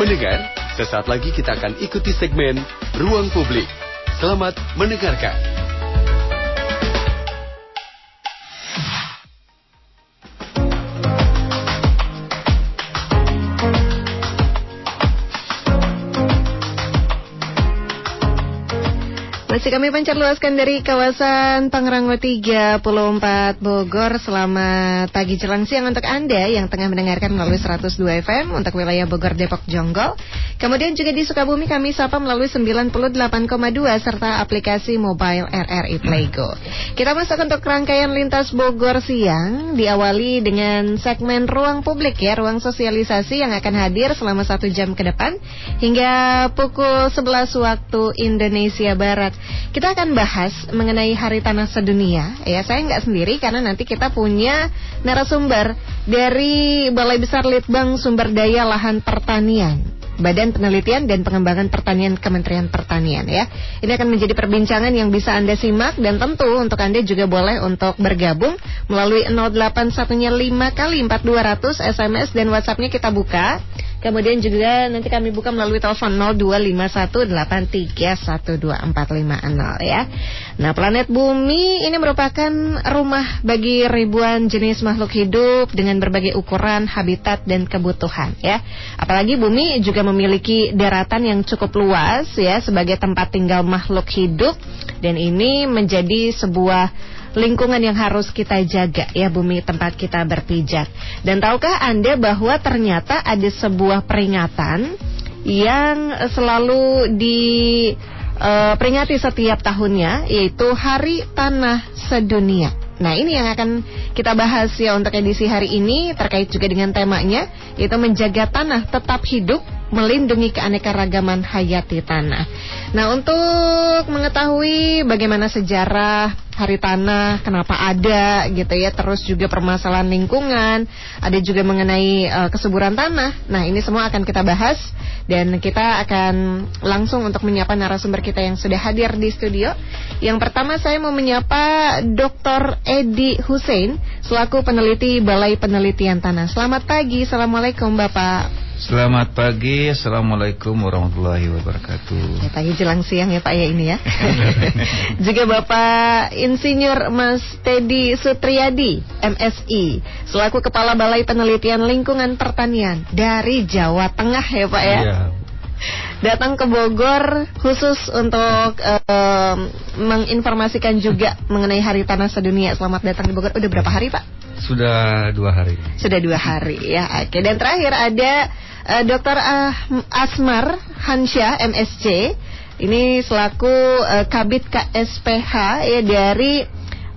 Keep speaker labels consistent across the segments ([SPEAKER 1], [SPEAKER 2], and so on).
[SPEAKER 1] Pendengar, sesaat lagi kita akan ikuti segmen Ruang Publik. Selamat mendengarkan.
[SPEAKER 2] Kami pancar luaskan dari kawasan Pangrango 34 Bogor. Selamat pagi jelang siang untuk Anda yang tengah mendengarkan melalui 102 FM Untuk wilayah Bogor, Depok, Jonggol. Kemudian juga di Sukabumi kami sapa melalui 98,2 Serta aplikasi mobile RRI Playgo Kita masuk untuk rangkaian lintas Bogor siang Diawali dengan segmen ruang publik ya Ruang sosialisasi yang akan hadir selama satu jam ke depan Hingga pukul 11 waktu Indonesia Barat kita akan bahas mengenai Hari Tanah Sedunia. Ya, saya nggak sendiri karena nanti kita punya narasumber dari Balai Besar Litbang Sumber Daya Lahan Pertanian. Badan Penelitian dan Pengembangan Pertanian Kementerian Pertanian ya. Ini akan menjadi perbincangan yang bisa Anda simak dan tentu untuk Anda juga boleh untuk bergabung melalui 081 nya 5 kali 4200 SMS dan WhatsAppnya kita buka Kemudian juga nanti kami buka melalui telepon 0251831245 ya. Nah, planet bumi ini merupakan rumah bagi ribuan jenis makhluk hidup dengan berbagai ukuran, habitat dan kebutuhan ya. Apalagi bumi juga memiliki daratan yang cukup luas ya sebagai tempat tinggal makhluk hidup dan ini menjadi sebuah lingkungan yang harus kita jaga ya bumi tempat kita berpijak. Dan tahukah Anda bahwa ternyata ada sebuah peringatan yang selalu diperingati uh, setiap tahunnya yaitu Hari Tanah Sedunia. Nah ini yang akan kita bahas ya untuk edisi hari ini terkait juga dengan temanya yaitu menjaga tanah tetap hidup melindungi keanekaragaman hayati tanah. Nah, untuk mengetahui bagaimana sejarah Hari Tanah, kenapa ada gitu ya, terus juga permasalahan lingkungan, ada juga mengenai uh, kesuburan tanah. Nah, ini semua akan kita bahas dan kita akan langsung untuk menyapa narasumber kita yang sudah hadir di studio. Yang pertama saya mau menyapa Dr. Edi Hussein selaku peneliti Balai Penelitian Tanah. Selamat pagi. Assalamualaikum, Bapak.
[SPEAKER 3] Selamat pagi, Assalamualaikum warahmatullahi wabarakatuh.
[SPEAKER 2] Ya, Pagi jelang siang ya Pak ya ini ya. Juga Bapak Insinyur Mas Teddy Sutriyadi, MSI Selaku Kepala Balai Penelitian Lingkungan Pertanian Dari Jawa Tengah ya Pak ya. Iya datang ke Bogor khusus untuk uh, menginformasikan juga mengenai Hari Tanah Sedunia. Selamat datang di Bogor. Udah berapa hari Pak?
[SPEAKER 3] Sudah dua hari.
[SPEAKER 2] Sudah dua hari ya. Oke. Dan terakhir ada uh, Dr. Uh, Asmar Hansya MSC. Ini selaku uh, Kabit KSPH ya dari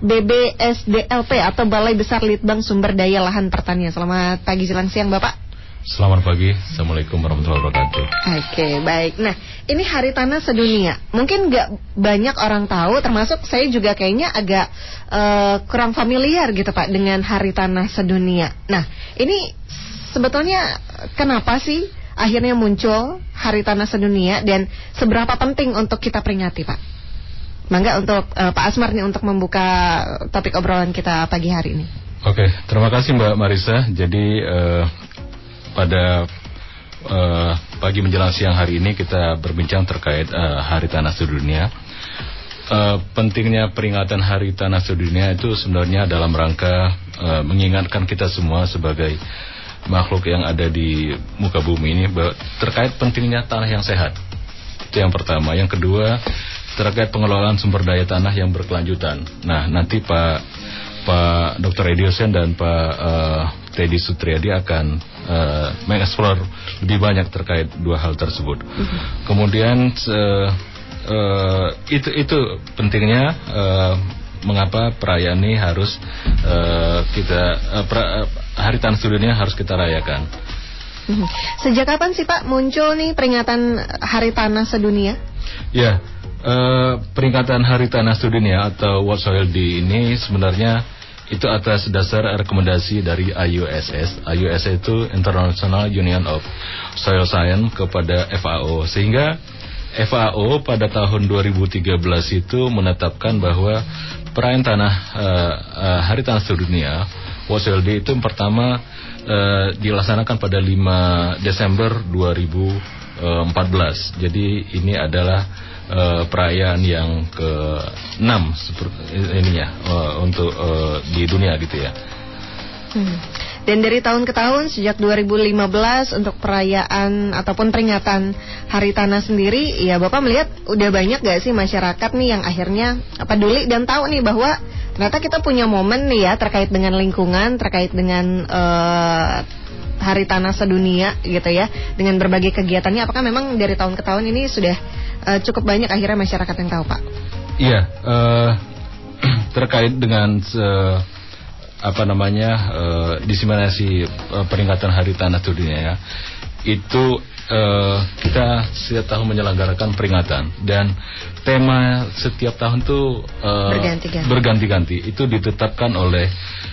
[SPEAKER 2] BBSDLP atau Balai Besar Litbang Sumber Daya Lahan Pertanian. Selamat pagi jelang siang Bapak.
[SPEAKER 4] Selamat pagi, Assalamualaikum warahmatullahi wabarakatuh.
[SPEAKER 2] Oke, baik. Nah, ini Hari Tanah Sedunia. Mungkin nggak banyak orang tahu, termasuk saya juga kayaknya agak uh, kurang familiar gitu Pak dengan Hari Tanah Sedunia. Nah, ini sebetulnya kenapa sih akhirnya muncul Hari Tanah Sedunia dan seberapa penting untuk kita peringati Pak? Mangga untuk uh, Pak Asmar nih untuk membuka topik obrolan kita pagi hari ini.
[SPEAKER 4] Oke, terima kasih Mbak Marisa. Jadi uh, pada uh, pagi menjelang siang hari ini kita berbincang terkait uh, Hari Tanah Sedunia. Uh, pentingnya peringatan Hari Tanah Sedunia itu sebenarnya dalam rangka uh, mengingatkan kita semua sebagai makhluk yang ada di muka bumi ini terkait pentingnya tanah yang sehat. Itu yang pertama. Yang kedua terkait pengelolaan sumber daya tanah yang berkelanjutan. Nah, nanti Pak Pak Dr. Ediosen dan Pak uh, Teddy Sutriyadi akan uh, mengeksplor lebih banyak terkait dua hal tersebut. Uh -huh. Kemudian uh, uh, itu itu pentingnya uh, mengapa perayaan ini harus uh, kita uh, pra, uh, Hari Tanah Sedunia harus kita rayakan.
[SPEAKER 2] Uh-huh. Sejak kapan sih Pak muncul nih peringatan Hari Tanah Sedunia?
[SPEAKER 4] Ya, uh, peringatan Hari Tanah Sedunia atau World Soil Day ini sebenarnya itu atas dasar rekomendasi dari IUSS. IUSS itu International Union of Soil Science kepada FAO sehingga FAO pada tahun 2013 itu menetapkan bahwa perayaan tanah uh, uh, Hari Tanah Sedunia WOSLD itu yang pertama uh, dilaksanakan pada 5 Desember 2014. Jadi ini adalah uh, perayaan yang ke-6 seperti ini ya uh, untuk uh, di dunia gitu ya.
[SPEAKER 2] Hmm. Dan dari tahun ke tahun sejak 2015 untuk perayaan ataupun peringatan Hari Tanah sendiri, ya Bapak melihat udah banyak gak sih masyarakat nih yang akhirnya peduli dan tahu nih bahwa ternyata kita punya momen nih ya terkait dengan lingkungan, terkait dengan uh, Hari Tanah Sedunia gitu ya, dengan berbagai kegiatannya. Apakah memang dari tahun ke tahun ini sudah uh, cukup banyak akhirnya masyarakat yang tahu Pak?
[SPEAKER 4] Iya, uh, terkait dengan uh, apa namanya uh, diseminasi uh, peringatan Hari Tanah Dunia ya itu uh, kita setiap tahun menyelenggarakan peringatan. Dan tema setiap tahun itu uh, berganti-ganti. itu ditetapkan oleh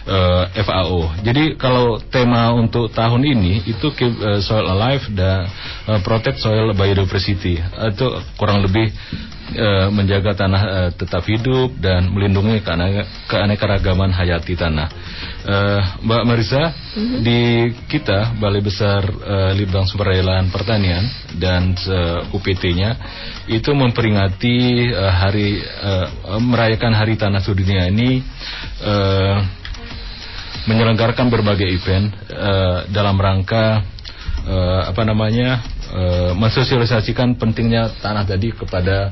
[SPEAKER 4] uh, FAO. Jadi kalau tema untuk tahun ini itu keep uh, soil alive dan uh, protect soil biodiversity. Itu kurang lebih uh, menjaga tanah uh, tetap hidup dan melindungi keanekaragaman hayati tanah. Uh, Mbak Marisa, mm-hmm. di kita Balai Besar uh, Litbang Sumber Daya Lahan Pertanian dan uh, UPT-nya itu memperingati uh, hari uh, merayakan Hari Tanah Sedunia ini uh, menyelenggarakan berbagai event uh, dalam rangka uh, apa namanya uh, mensosialisasikan pentingnya tanah tadi kepada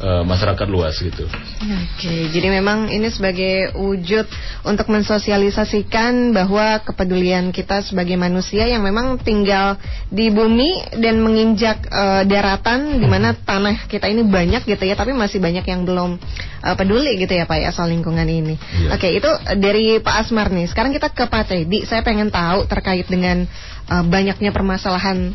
[SPEAKER 4] uh, masyarakat luas gitu.
[SPEAKER 2] Oke, jadi memang ini sebagai wujud untuk mensosialisasikan bahwa kepedulian kita sebagai manusia yang memang tinggal di bumi dan menginjak uh, daratan di mana tanah kita ini banyak gitu ya, tapi masih banyak yang belum uh, peduli gitu ya Pak ya soal lingkungan ini. Iya. Oke, itu dari Pak Asmar nih. Sekarang kita ke Pak Teddy. Saya pengen tahu terkait dengan uh, banyaknya permasalahan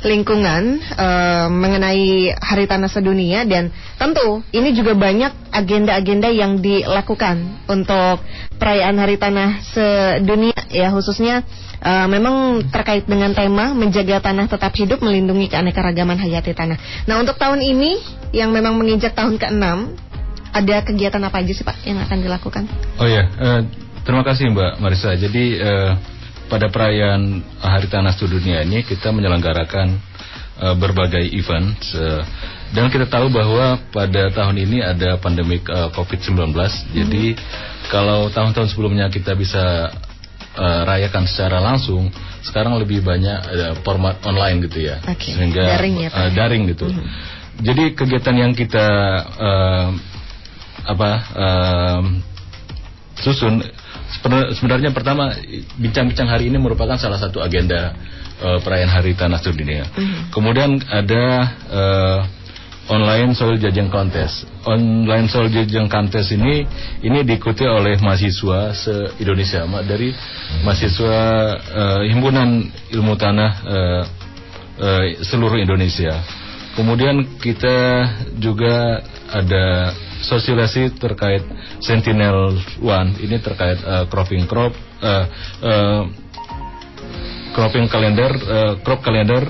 [SPEAKER 2] lingkungan uh, mengenai Hari Tanah Sedunia dan tentu ini juga banyak agenda-agenda yang dilakukan untuk perayaan Hari Tanah Sedunia ya khususnya uh, memang terkait dengan tema menjaga tanah tetap hidup melindungi keanekaragaman hayati tanah. Nah untuk tahun ini yang memang menginjak tahun ke-6 ada kegiatan apa aja sih Pak yang akan dilakukan?
[SPEAKER 4] Oh ya, uh, terima kasih Mbak Marisa. Jadi uh, pada perayaan Hari Tanah Sedunia ini kita menyelenggarakan uh, berbagai event uh, dan kita tahu bahwa pada tahun ini ada pandemi uh, COVID-19. Hmm. Jadi kalau tahun-tahun sebelumnya kita bisa uh, rayakan secara langsung, sekarang lebih banyak uh, format online gitu ya.
[SPEAKER 2] Okay. Sehingga daring ya,
[SPEAKER 4] uh, daring gitu. Hmm. Jadi kegiatan yang kita uh, apa uh, susun sebenarnya pertama bincang-bincang hari ini merupakan salah satu agenda uh, perayaan Hari Tanah Sedunia. Mm -hmm. Kemudian ada uh, online soil jajang kontes. Online soil jajang kontes ini ini diikuti oleh mahasiswa se Indonesia dari mahasiswa uh, himpunan ilmu tanah uh, uh, seluruh Indonesia. Kemudian kita juga ada sosialisasi terkait Sentinel One ini terkait uh, cropping crop uh, uh, cropping kalender uh, crop kalender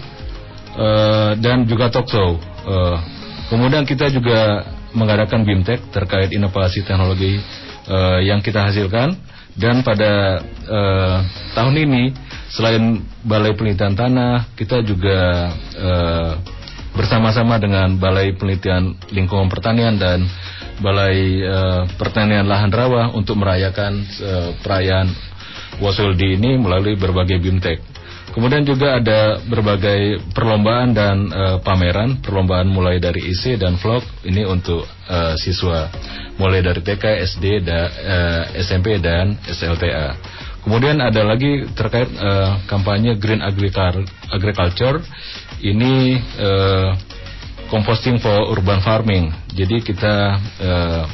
[SPEAKER 4] uh, dan juga talkshow. Uh, kemudian kita juga mengadakan BIMTEK terkait inovasi teknologi uh, yang kita hasilkan dan pada uh, tahun ini selain Balai Penelitian Tanah kita juga uh, bersama-sama dengan Balai Penelitian Lingkungan Pertanian dan Balai uh, Pertanian Lahan Rawa untuk merayakan uh, perayaan Wasuldi ini melalui berbagai BIMTEK. Kemudian juga ada berbagai perlombaan dan uh, pameran, perlombaan mulai dari IC dan vlog ini untuk uh, siswa mulai dari TK, SD, da, uh, SMP dan SLTA. Kemudian ada lagi terkait kampanye Green Agriculture. Ini composting for urban farming. Jadi kita uh,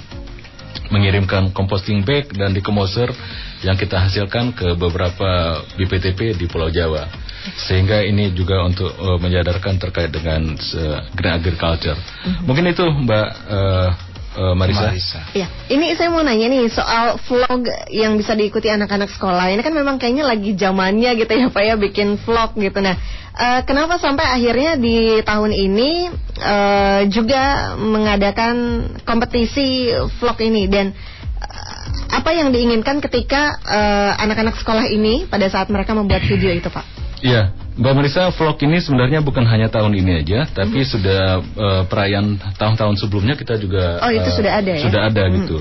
[SPEAKER 4] mengirimkan composting bag dan decomposer yang kita hasilkan ke beberapa BPTP di Pulau Jawa. Sehingga ini juga untuk uh, menyadarkan terkait dengan uh, green agriculture. Mm -hmm. Mungkin itu Mbak uh, uh, Marisa. Marisa.
[SPEAKER 2] Iya, ini saya mau nanya nih soal vlog yang bisa diikuti anak-anak sekolah. Ini kan memang kayaknya lagi zamannya gitu ya Pak ya bikin vlog gitu. Nah, Uh, kenapa sampai akhirnya di tahun ini uh, juga mengadakan kompetisi vlog ini dan uh, apa yang diinginkan ketika eh, anak-anak sekolah ini pada saat mereka membuat video itu, Pak?
[SPEAKER 4] Iya, Mbak Marisa, vlog ini sebenarnya bukan hanya tahun ini aja, tapi hmm. sudah uh, perayaan tahun-tahun sebelumnya kita juga
[SPEAKER 2] Oh, itu uh, sudah ada ya.
[SPEAKER 4] Sudah ada hmm. gitu.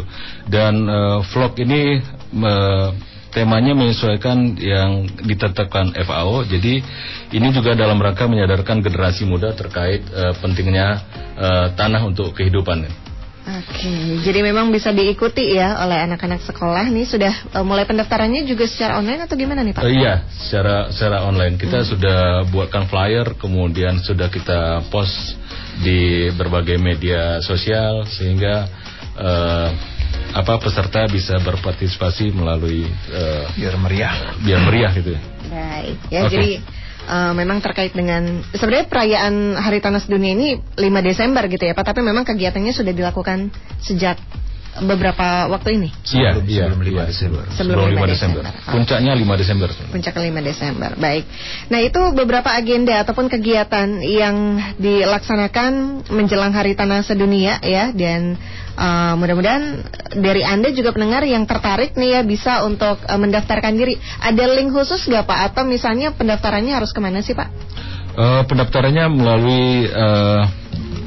[SPEAKER 4] Dan uh, vlog ini uh, temanya menyesuaikan yang ditetapkan FAO. Jadi ini juga dalam rangka menyadarkan generasi muda terkait uh, pentingnya uh, tanah untuk kehidupan.
[SPEAKER 2] Oke, jadi memang bisa diikuti ya oleh anak-anak sekolah nih sudah uh, mulai pendaftarannya juga secara online atau gimana nih Pak?
[SPEAKER 4] Uh, iya, secara secara online. Kita hmm. sudah buatkan flyer, kemudian sudah kita post di berbagai media sosial sehingga uh, apa peserta bisa berpartisipasi melalui uh,
[SPEAKER 3] biar meriah,
[SPEAKER 4] biar meriah gitu.
[SPEAKER 2] Baik, ya okay. jadi uh, memang terkait dengan sebenarnya perayaan Hari Tanah Sedunia ini 5 Desember gitu ya Pak, tapi memang kegiatannya sudah dilakukan sejak beberapa waktu ini?
[SPEAKER 4] Iya, iya, sebelum 5 iya, Desember.
[SPEAKER 2] Sebelum 5, 5 Desember.
[SPEAKER 4] Desember. Puncaknya 5 Desember.
[SPEAKER 2] Puncak 5 Desember. Baik. Nah, itu beberapa agenda ataupun kegiatan yang dilaksanakan menjelang Hari Tanah Sedunia ya dan uh, mudah-mudahan dari Anda juga pendengar yang tertarik nih ya bisa untuk uh, mendaftarkan diri. Ada link khusus nggak Pak atau misalnya pendaftarannya harus ke mana sih Pak?
[SPEAKER 4] Uh, pendaftarannya melalui uh,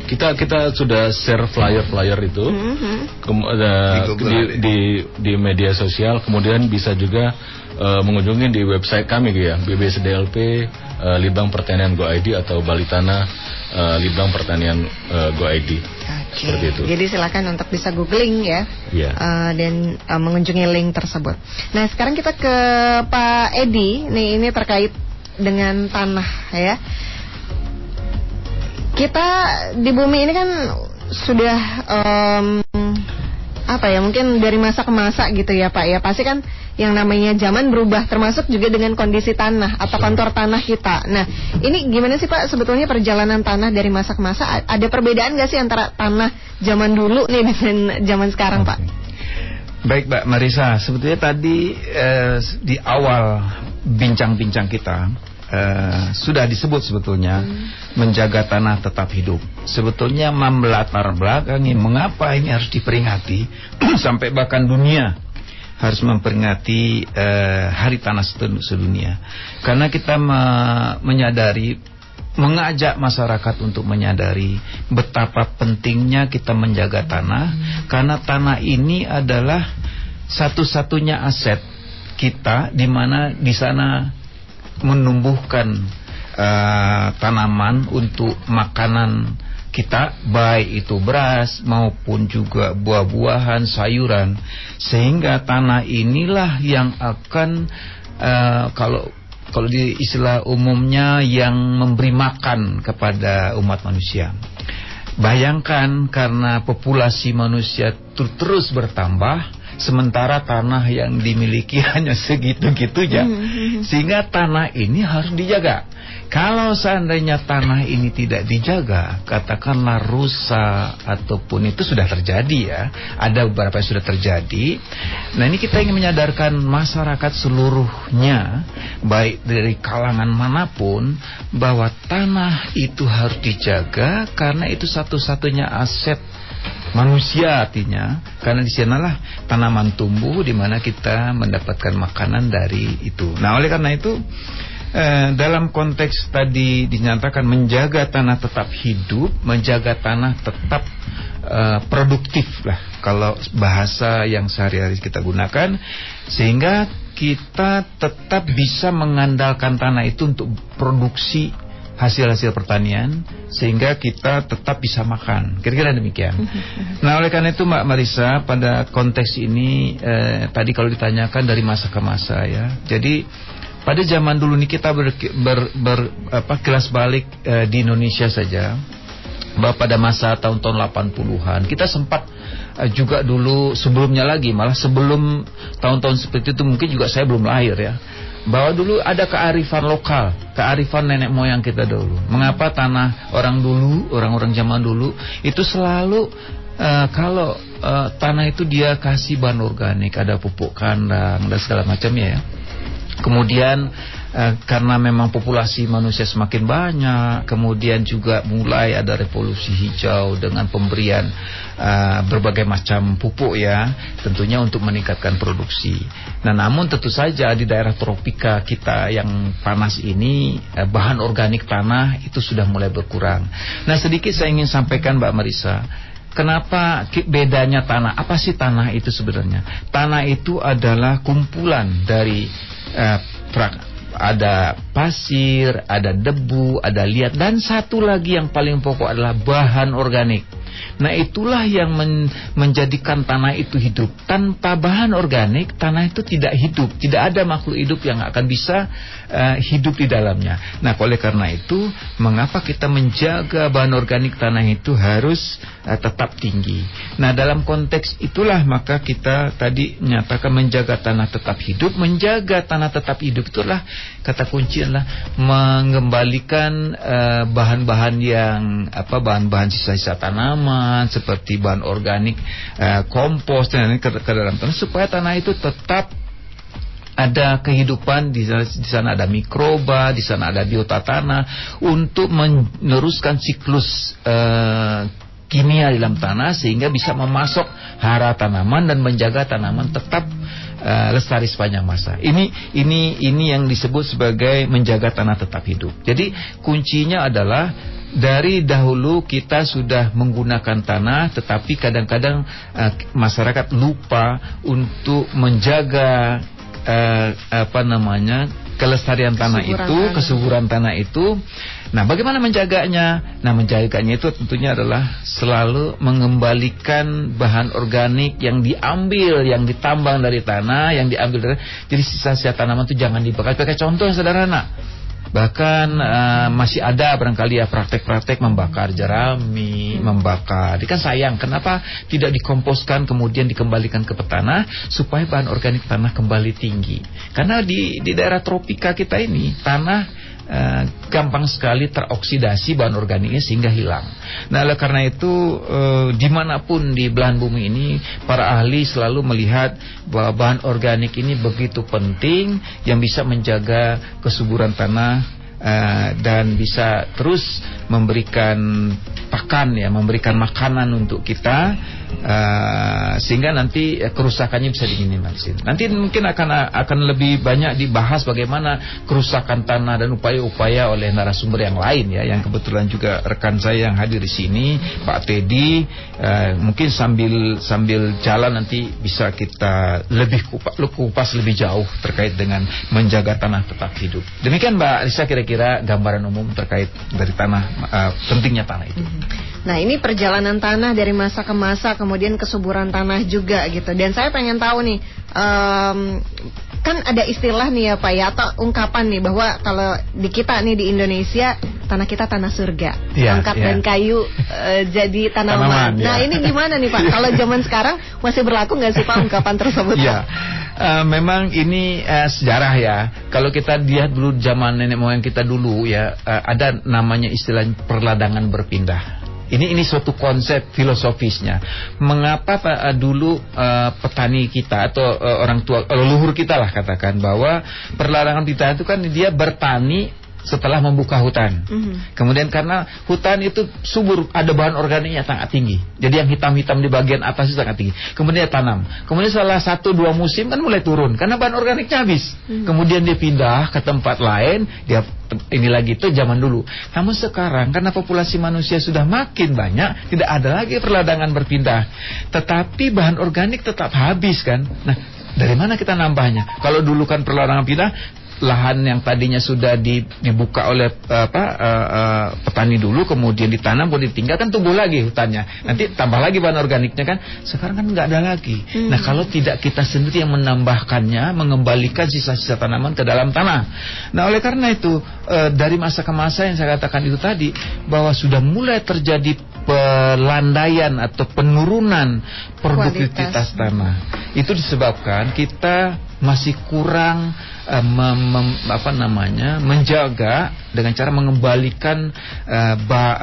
[SPEAKER 4] kita kita sudah share flyer flyer itu mm -hmm. uh, di, di di media sosial kemudian bisa juga uh, mengunjungi di website kami ya BBSDLP uh, eh, Libang Pertanian Go ID atau Balitana uh, Libang Pertanian uh, Go ID.
[SPEAKER 2] Okay. Seperti itu. Jadi silakan untuk bisa googling ya
[SPEAKER 4] yeah. uh,
[SPEAKER 2] dan uh, mengunjungi link tersebut. Nah sekarang kita ke Pak Edi. Nih ini terkait dengan tanah ya kita di bumi ini kan sudah um, apa ya mungkin dari masa ke masa gitu ya Pak ya pasti kan yang namanya zaman berubah termasuk juga dengan kondisi tanah atau kantor tanah kita. Nah ini gimana sih Pak sebetulnya perjalanan tanah dari masa ke masa ada perbedaan nggak sih antara tanah zaman dulu nih dengan zaman sekarang. Pak?
[SPEAKER 3] Baik Mbak Marisa sebetulnya tadi eh, di awal bincang-bincang kita Uh, sudah disebut sebetulnya hmm. menjaga tanah tetap hidup. Sebetulnya membelatar belakangi mengapa ini harus diperingati sampai bahkan dunia harus memperingati uh, Hari Tanah Sedunia. Karena kita me menyadari mengajak masyarakat untuk menyadari betapa pentingnya kita menjaga tanah hmm. karena tanah ini adalah satu-satunya aset kita di mana di sana menumbuhkan uh, tanaman untuk makanan kita baik itu beras maupun juga buah-buahan, sayuran sehingga tanah inilah yang akan uh, kalau kalau di istilah umumnya yang memberi makan kepada umat manusia. Bayangkan karena populasi manusia terus bertambah sementara tanah yang dimiliki hanya segitu-gitu ya. Sehingga tanah ini harus dijaga. Kalau seandainya tanah ini tidak dijaga, katakanlah rusak ataupun itu sudah terjadi ya. Ada beberapa yang sudah terjadi. Nah, ini kita ingin menyadarkan masyarakat seluruhnya baik dari kalangan mana pun bahwa tanah itu harus dijaga karena itu satu-satunya aset manusia artinya karena di sanalah tanaman tumbuh di mana kita mendapatkan makanan dari itu. Nah, oleh karena itu eh, dalam konteks tadi dinyatakan menjaga tanah tetap hidup, menjaga tanah tetap eh, produktif lah kalau bahasa yang sehari-hari kita gunakan sehingga kita tetap bisa mengandalkan tanah itu untuk produksi hasil-hasil pertanian sehingga kita tetap bisa makan. Kira-kira demikian. Nah, oleh karena itu Mbak Marisa pada konteks ini eh, tadi kalau ditanyakan dari masa ke masa ya. Jadi pada zaman dulu ini kita ber, ber, ber apa kelas balik eh, di Indonesia saja bahwa pada masa tahun-tahun 80-an kita sempat eh, juga dulu sebelumnya lagi malah sebelum tahun-tahun seperti itu mungkin juga saya belum lahir ya bahwa dulu ada kearifan lokal, kearifan nenek moyang kita dulu. Mengapa tanah orang dulu, orang-orang zaman dulu itu selalu uh, kalau uh, tanah itu dia kasih bahan organik, ada pupuk kandang dan segala macamnya ya. Kemudian eh, karena memang populasi manusia semakin banyak, kemudian juga mulai ada revolusi hijau dengan pemberian eh, berbagai macam pupuk ya, tentunya untuk meningkatkan produksi. Nah, namun tentu saja di daerah tropika kita yang panas ini eh, bahan organik tanah itu sudah mulai berkurang. Nah, sedikit saya ingin sampaikan Mbak Marisa Kenapa bedanya tanah? Apa sih tanah itu sebenarnya? Tanah itu adalah kumpulan dari uh, ada pasir, ada debu, ada liat dan satu lagi yang paling pokok adalah bahan organik. Nah itulah yang men menjadikan tanah itu hidup. Tanpa bahan organik, tanah itu tidak hidup. Tidak ada makhluk hidup yang akan bisa uh, hidup di dalamnya. Nah oleh karena itu, mengapa kita menjaga bahan organik tanah itu harus uh, tetap tinggi. Nah dalam konteks itulah maka kita tadi menyatakan menjaga tanah tetap hidup. Menjaga tanah tetap hidup itulah kata kunci adalah mengembalikan eh, bahan-bahan uh, yang apa bahan-bahan sisa-sisa tanaman seperti bahan organik, uh, kompos dan lain ke, ke dalam tanah supaya tanah itu tetap ada kehidupan. Di sana, di sana ada mikroba, di sana ada biota tanah untuk meneruskan siklus uh, kimia dalam tanah sehingga bisa memasok hara tanaman dan menjaga tanaman tetap uh, lestari sepanjang masa. Ini ini ini yang disebut sebagai menjaga tanah tetap hidup. Jadi kuncinya adalah dari dahulu kita sudah menggunakan tanah tetapi kadang-kadang uh, masyarakat lupa untuk menjaga uh, apa namanya kelestarian tanah kesuburan itu, tanah. kesuburan tanah itu. Nah, bagaimana menjaganya? Nah, menjaganya itu tentunya adalah selalu mengembalikan bahan organik yang diambil, yang ditambang dari tanah, yang diambil dari jadi sisa-sisa tanaman itu jangan dibakar. Pakai contoh yang sederhana Bahkan uh, masih ada barangkali ya praktek-praktek membakar jerami, membakar. Ini kan sayang, kenapa tidak dikomposkan kemudian dikembalikan ke petanah supaya bahan organik tanah kembali tinggi. Karena di di daerah tropika kita ini tanah uh, gampang sekali teroksidasi bahan organiknya sehingga hilang. Nah, oleh karena itu uh, di mana pun di belahan bumi ini para ahli selalu melihat bahwa bahan organik ini begitu penting yang bisa menjaga kesuburan tanah uh, dan bisa terus memberikan pakan ya, memberikan makanan untuk kita uh, sehingga nanti kerusakannya bisa diminimalisir. Nanti mungkin akan akan lebih banyak dibahas bagaimana kerusakan tanah dan upaya-upaya oleh narasumber yang lain ya, yang kebetulan juga rekan saya yang hadir di sini, Pak Teddy. Uh, mungkin sambil sambil jalan nanti bisa kita lebih kupas, kupas lebih jauh terkait dengan menjaga tanah tetap hidup. Demikian Mbak Risa kira-kira gambaran umum terkait dari tanah uh, pentingnya tanah itu. Mhm.
[SPEAKER 2] Nah ini perjalanan tanah dari masa ke masa kemudian kesuburan tanah juga gitu. Dan saya pengen tahu nih, um, kan ada istilah nih ya Pak ya atau ungkapan nih bahwa kalau di kita nih di Indonesia tanah kita tanah surga, ya, angkat ya. dan kayu uh, jadi tanaman. tanaman nah ya. ini gimana nih Pak? Kalau zaman sekarang masih berlaku nggak sih Pak ungkapan tersebut?
[SPEAKER 3] Ya. Uh, memang ini uh, sejarah ya. Kalau kita lihat dulu zaman nenek moyang kita dulu ya, uh, ada namanya istilah perladangan berpindah. Ini ini suatu konsep filosofisnya. Mengapa uh, dulu uh, petani kita atau uh, orang tua leluhur kita lah katakan bahwa perladangan kita itu kan dia bertani setelah membuka hutan. Mm -hmm. Kemudian karena hutan itu subur, ada bahan organiknya sangat tinggi. Jadi yang hitam-hitam di bagian atas itu sangat tinggi. Kemudian dia tanam. Kemudian salah satu dua musim kan mulai turun karena bahan organiknya habis. Mm -hmm. Kemudian dia pindah ke tempat lain, dia ini lagi itu zaman dulu. Namun sekarang karena populasi manusia sudah makin banyak, tidak ada lagi perladangan berpindah. Tetapi bahan organik tetap habis kan. Nah, dari mana kita nambahnya? Kalau dulu kan perladangan pindah, lahan yang tadinya sudah dibuka oleh apa uh, uh, petani dulu kemudian ditanam kemudian ditinggalkan tumbuh lagi hutannya. Nanti tambah lagi bahan organiknya kan sekarang kan nggak ada lagi. Hmm. nah kalau tidak kita sendiri yang menambahkannya mengembalikan sisa-sisa tanaman ke dalam tanah. Nah oleh karena itu uh, dari masa ke masa yang saya katakan itu tadi bahwa sudah mulai terjadi pelandaian atau penurunan produktivitas tanah. Itu disebabkan kita masih kurang uh, mem, mem, apa namanya menjaga dengan cara mengembalikan uh,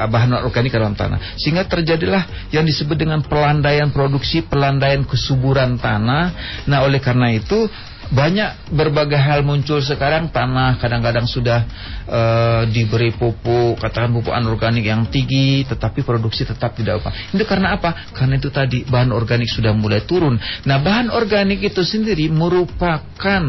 [SPEAKER 3] bahan organik ke dalam tanah. Sehingga terjadilah yang disebut dengan pelandaian produksi pelandaian kesuburan tanah. Nah oleh karena itu banyak berbagai hal muncul sekarang. Tanah kadang-kadang sudah uh, diberi pupuk katakan pupuk anorganik yang tinggi tetapi produksi tetap tidak apa. Itu karena apa? Karena itu tadi bahan organik sudah mulai turun. Nah bahan organik itu sendiri merupakan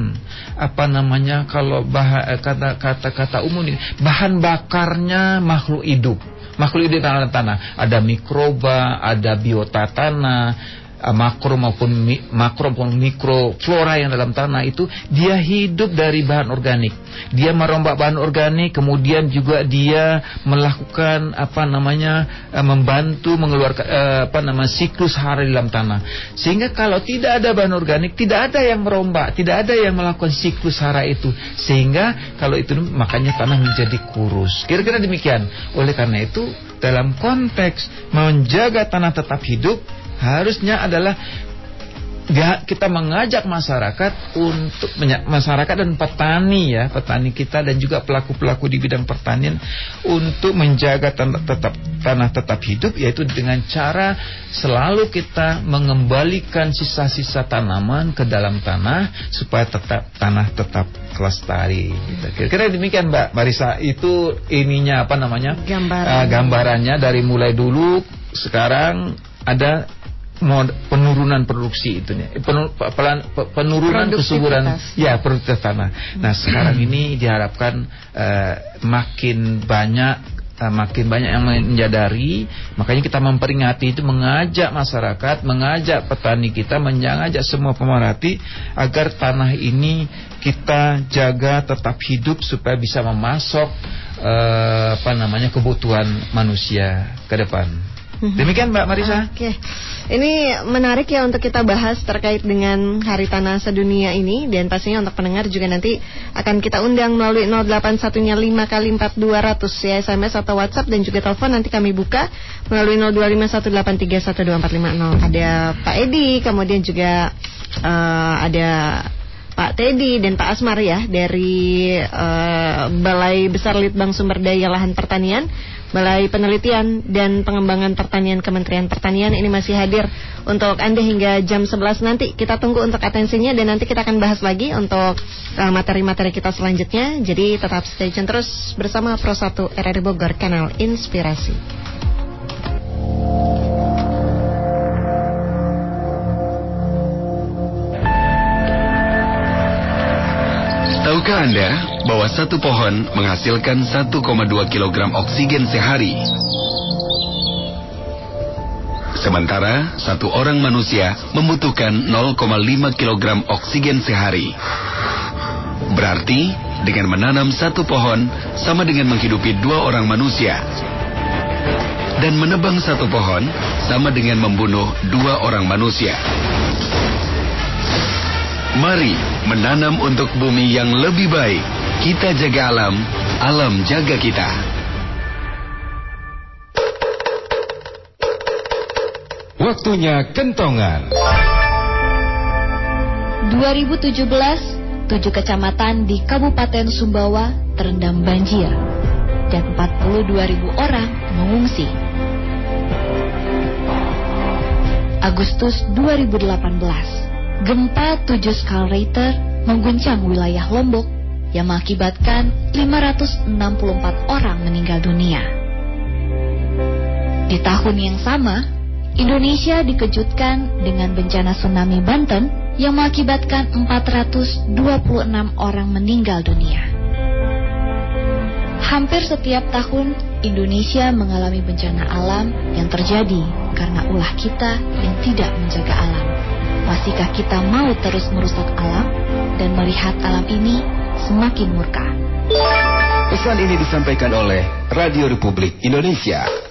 [SPEAKER 3] apa namanya kalau eh, kata kata kata umum ini bahan bakarnya makhluk hidup. Makhluk hidup tanah tanah. Ada mikroba ada biota tanah Eh, makro maupun mi, makro maupun mikro flora yang dalam tanah itu dia hidup dari bahan organik. Dia merombak bahan organik, kemudian juga dia melakukan apa namanya uh, membantu mengeluarkan uh, apa nama siklus hara dalam tanah. Sehingga kalau tidak ada bahan organik, tidak ada yang merombak, tidak ada yang melakukan siklus hara itu. Sehingga kalau itu makanya tanah menjadi kurus. Kira-kira demikian. Oleh karena itu dalam konteks menjaga tanah tetap hidup harusnya adalah kita mengajak masyarakat untuk masyarakat dan petani ya petani kita dan juga pelaku-pelaku di bidang pertanian untuk menjaga tanah tetap tanah tetap hidup yaitu dengan cara selalu kita mengembalikan sisa-sisa tanaman ke dalam tanah supaya tetap tanah tetap kelestari. Kira-kira demikian Mbak Marisa itu ininya apa namanya
[SPEAKER 2] Gambaran.
[SPEAKER 3] uh, gambarannya dari mulai dulu sekarang ada penurunan produksi itu eh, penurunan kesuburan. Ya produktivitas tanah. Nah sekarang ini diharapkan uh, makin banyak uh, makin banyak yang menyadari. Makanya kita memperingati itu mengajak masyarakat mengajak petani kita mengajak semua pemerhati agar tanah ini kita jaga tetap hidup supaya bisa memasok uh, apa namanya kebutuhan manusia ke depan. Mhm. Demikian Mbak Marisa.
[SPEAKER 2] Oke. Okay. Ini menarik ya untuk kita bahas terkait dengan Hari Tanah Sedunia ini dan pastinya untuk pendengar juga nanti akan kita undang melalui 081-nya 5 kali 4200 ya SMS atau WhatsApp dan juga telepon nanti kami buka melalui 0251831245. Ada Pak Edi, kemudian juga uh, ada Pak Teddy dan Pak Asmar ya dari uh, Balai Besar Litbang Sumber Daya Lahan Pertanian Balai Penelitian dan Pengembangan Pertanian Kementerian Pertanian ini masih hadir untuk Anda hingga jam 11 nanti. Kita tunggu untuk atensinya dan nanti kita akan bahas lagi untuk eh, materi-materi kita selanjutnya. Jadi tetap stay tune terus bersama Pro 1 RRI Bogor Kanal Inspirasi.
[SPEAKER 1] Tahukah Anda bahwa satu pohon menghasilkan 1,2 kg oksigen sehari? Sementara satu orang manusia membutuhkan 0,5 kg oksigen sehari. Berarti dengan menanam satu pohon sama dengan menghidupi dua orang manusia. Dan menebang satu pohon sama dengan membunuh dua orang manusia. Mari menanam untuk bumi yang lebih baik. Kita jaga alam, alam jaga kita.
[SPEAKER 5] Waktunya kentongan.
[SPEAKER 6] 2017, tujuh kecamatan di Kabupaten Sumbawa terendam banjir dan 42 ribu orang mengungsi. Agustus 2018 Gempa 7 skala Richter mengguncang wilayah Lombok yang mengakibatkan 564 orang meninggal dunia. Di tahun yang sama, Indonesia dikejutkan dengan bencana tsunami Banten yang mengakibatkan 426 orang meninggal dunia. Hampir setiap tahun, Indonesia mengalami bencana alam yang terjadi karena ulah kita yang tidak menjaga alam. Masihkah kita mau terus merusak alam dan melihat alam ini semakin murka?
[SPEAKER 1] Pesan ini disampaikan oleh Radio Republik Indonesia.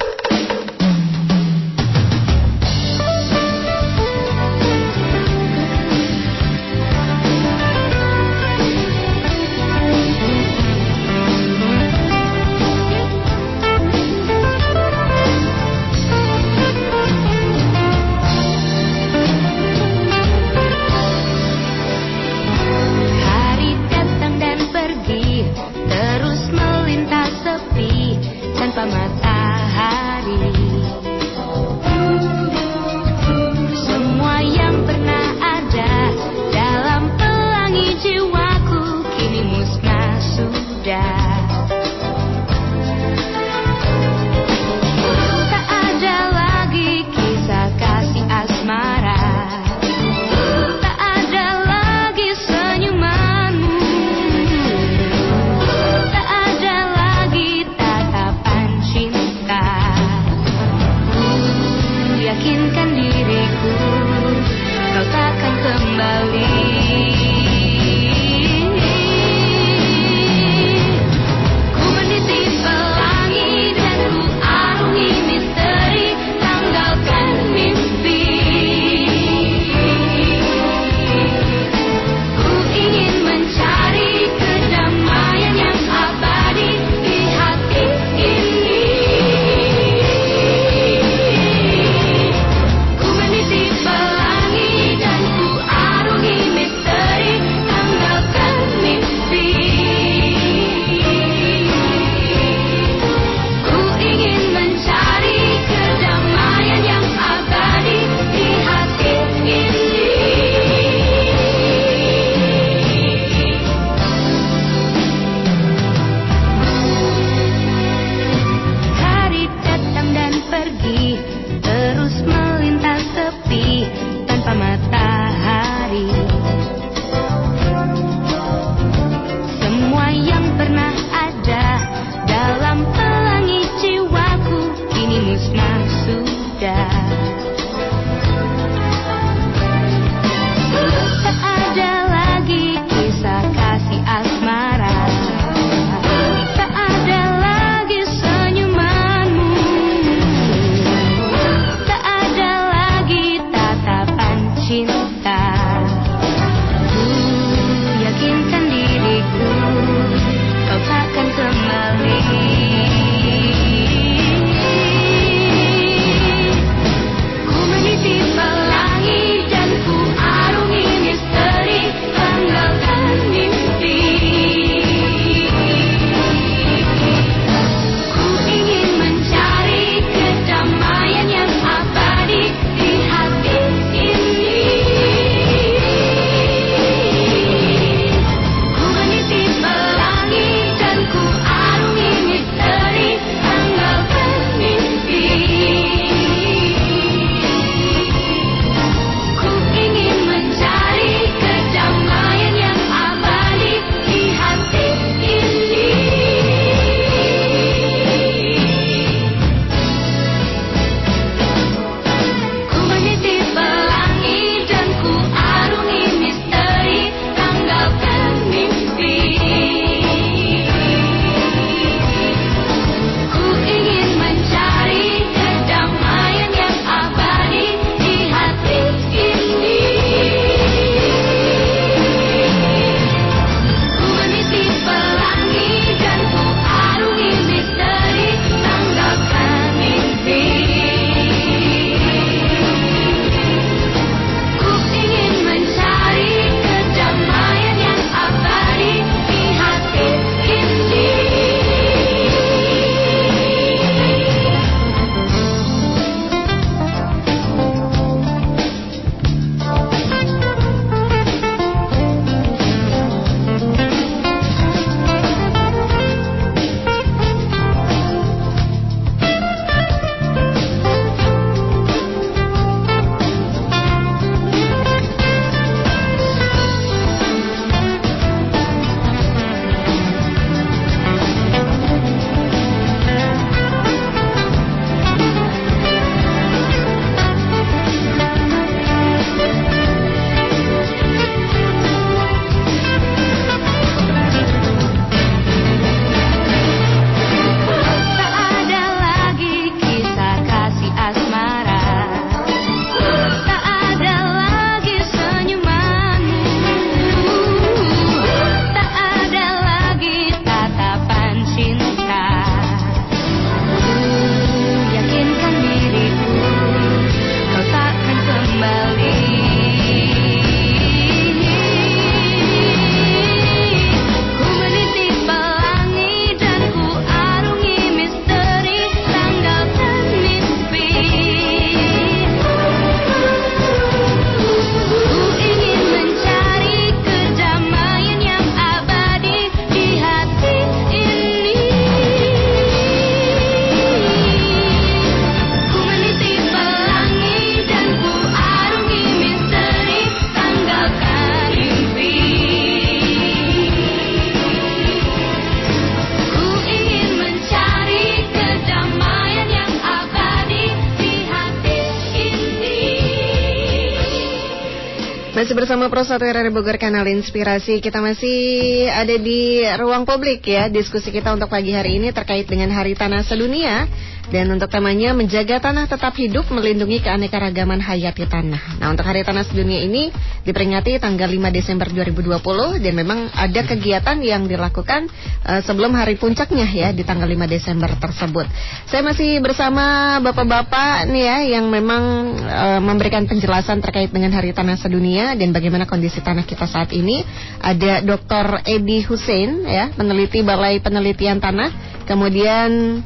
[SPEAKER 2] Bersama Pro RRI Bogor Kanal Inspirasi. Kita masih ada di ruang publik ya Diskusi kita untuk pagi hari ini terkait dengan Hari Tanah Sedunia Dan untuk temanya menjaga tanah tetap hidup Melindungi keanekaragaman hayati tanah Nah untuk Hari Tanah Sedunia ini Diperingati tanggal 5 Desember 2020 Dan memang ada kegiatan yang dilakukan uh, Sebelum hari puncaknya ya Di tanggal 5 Desember tersebut Saya masih bersama bapak-bapak nih ya Yang memang uh, memberikan penjelasan terkait dengan Hari Tanah Sedunia dan bagaimana kondisi tanah kita saat ini. Ada Dr. Edi Hussein ya, peneliti Balai Penelitian Tanah. Kemudian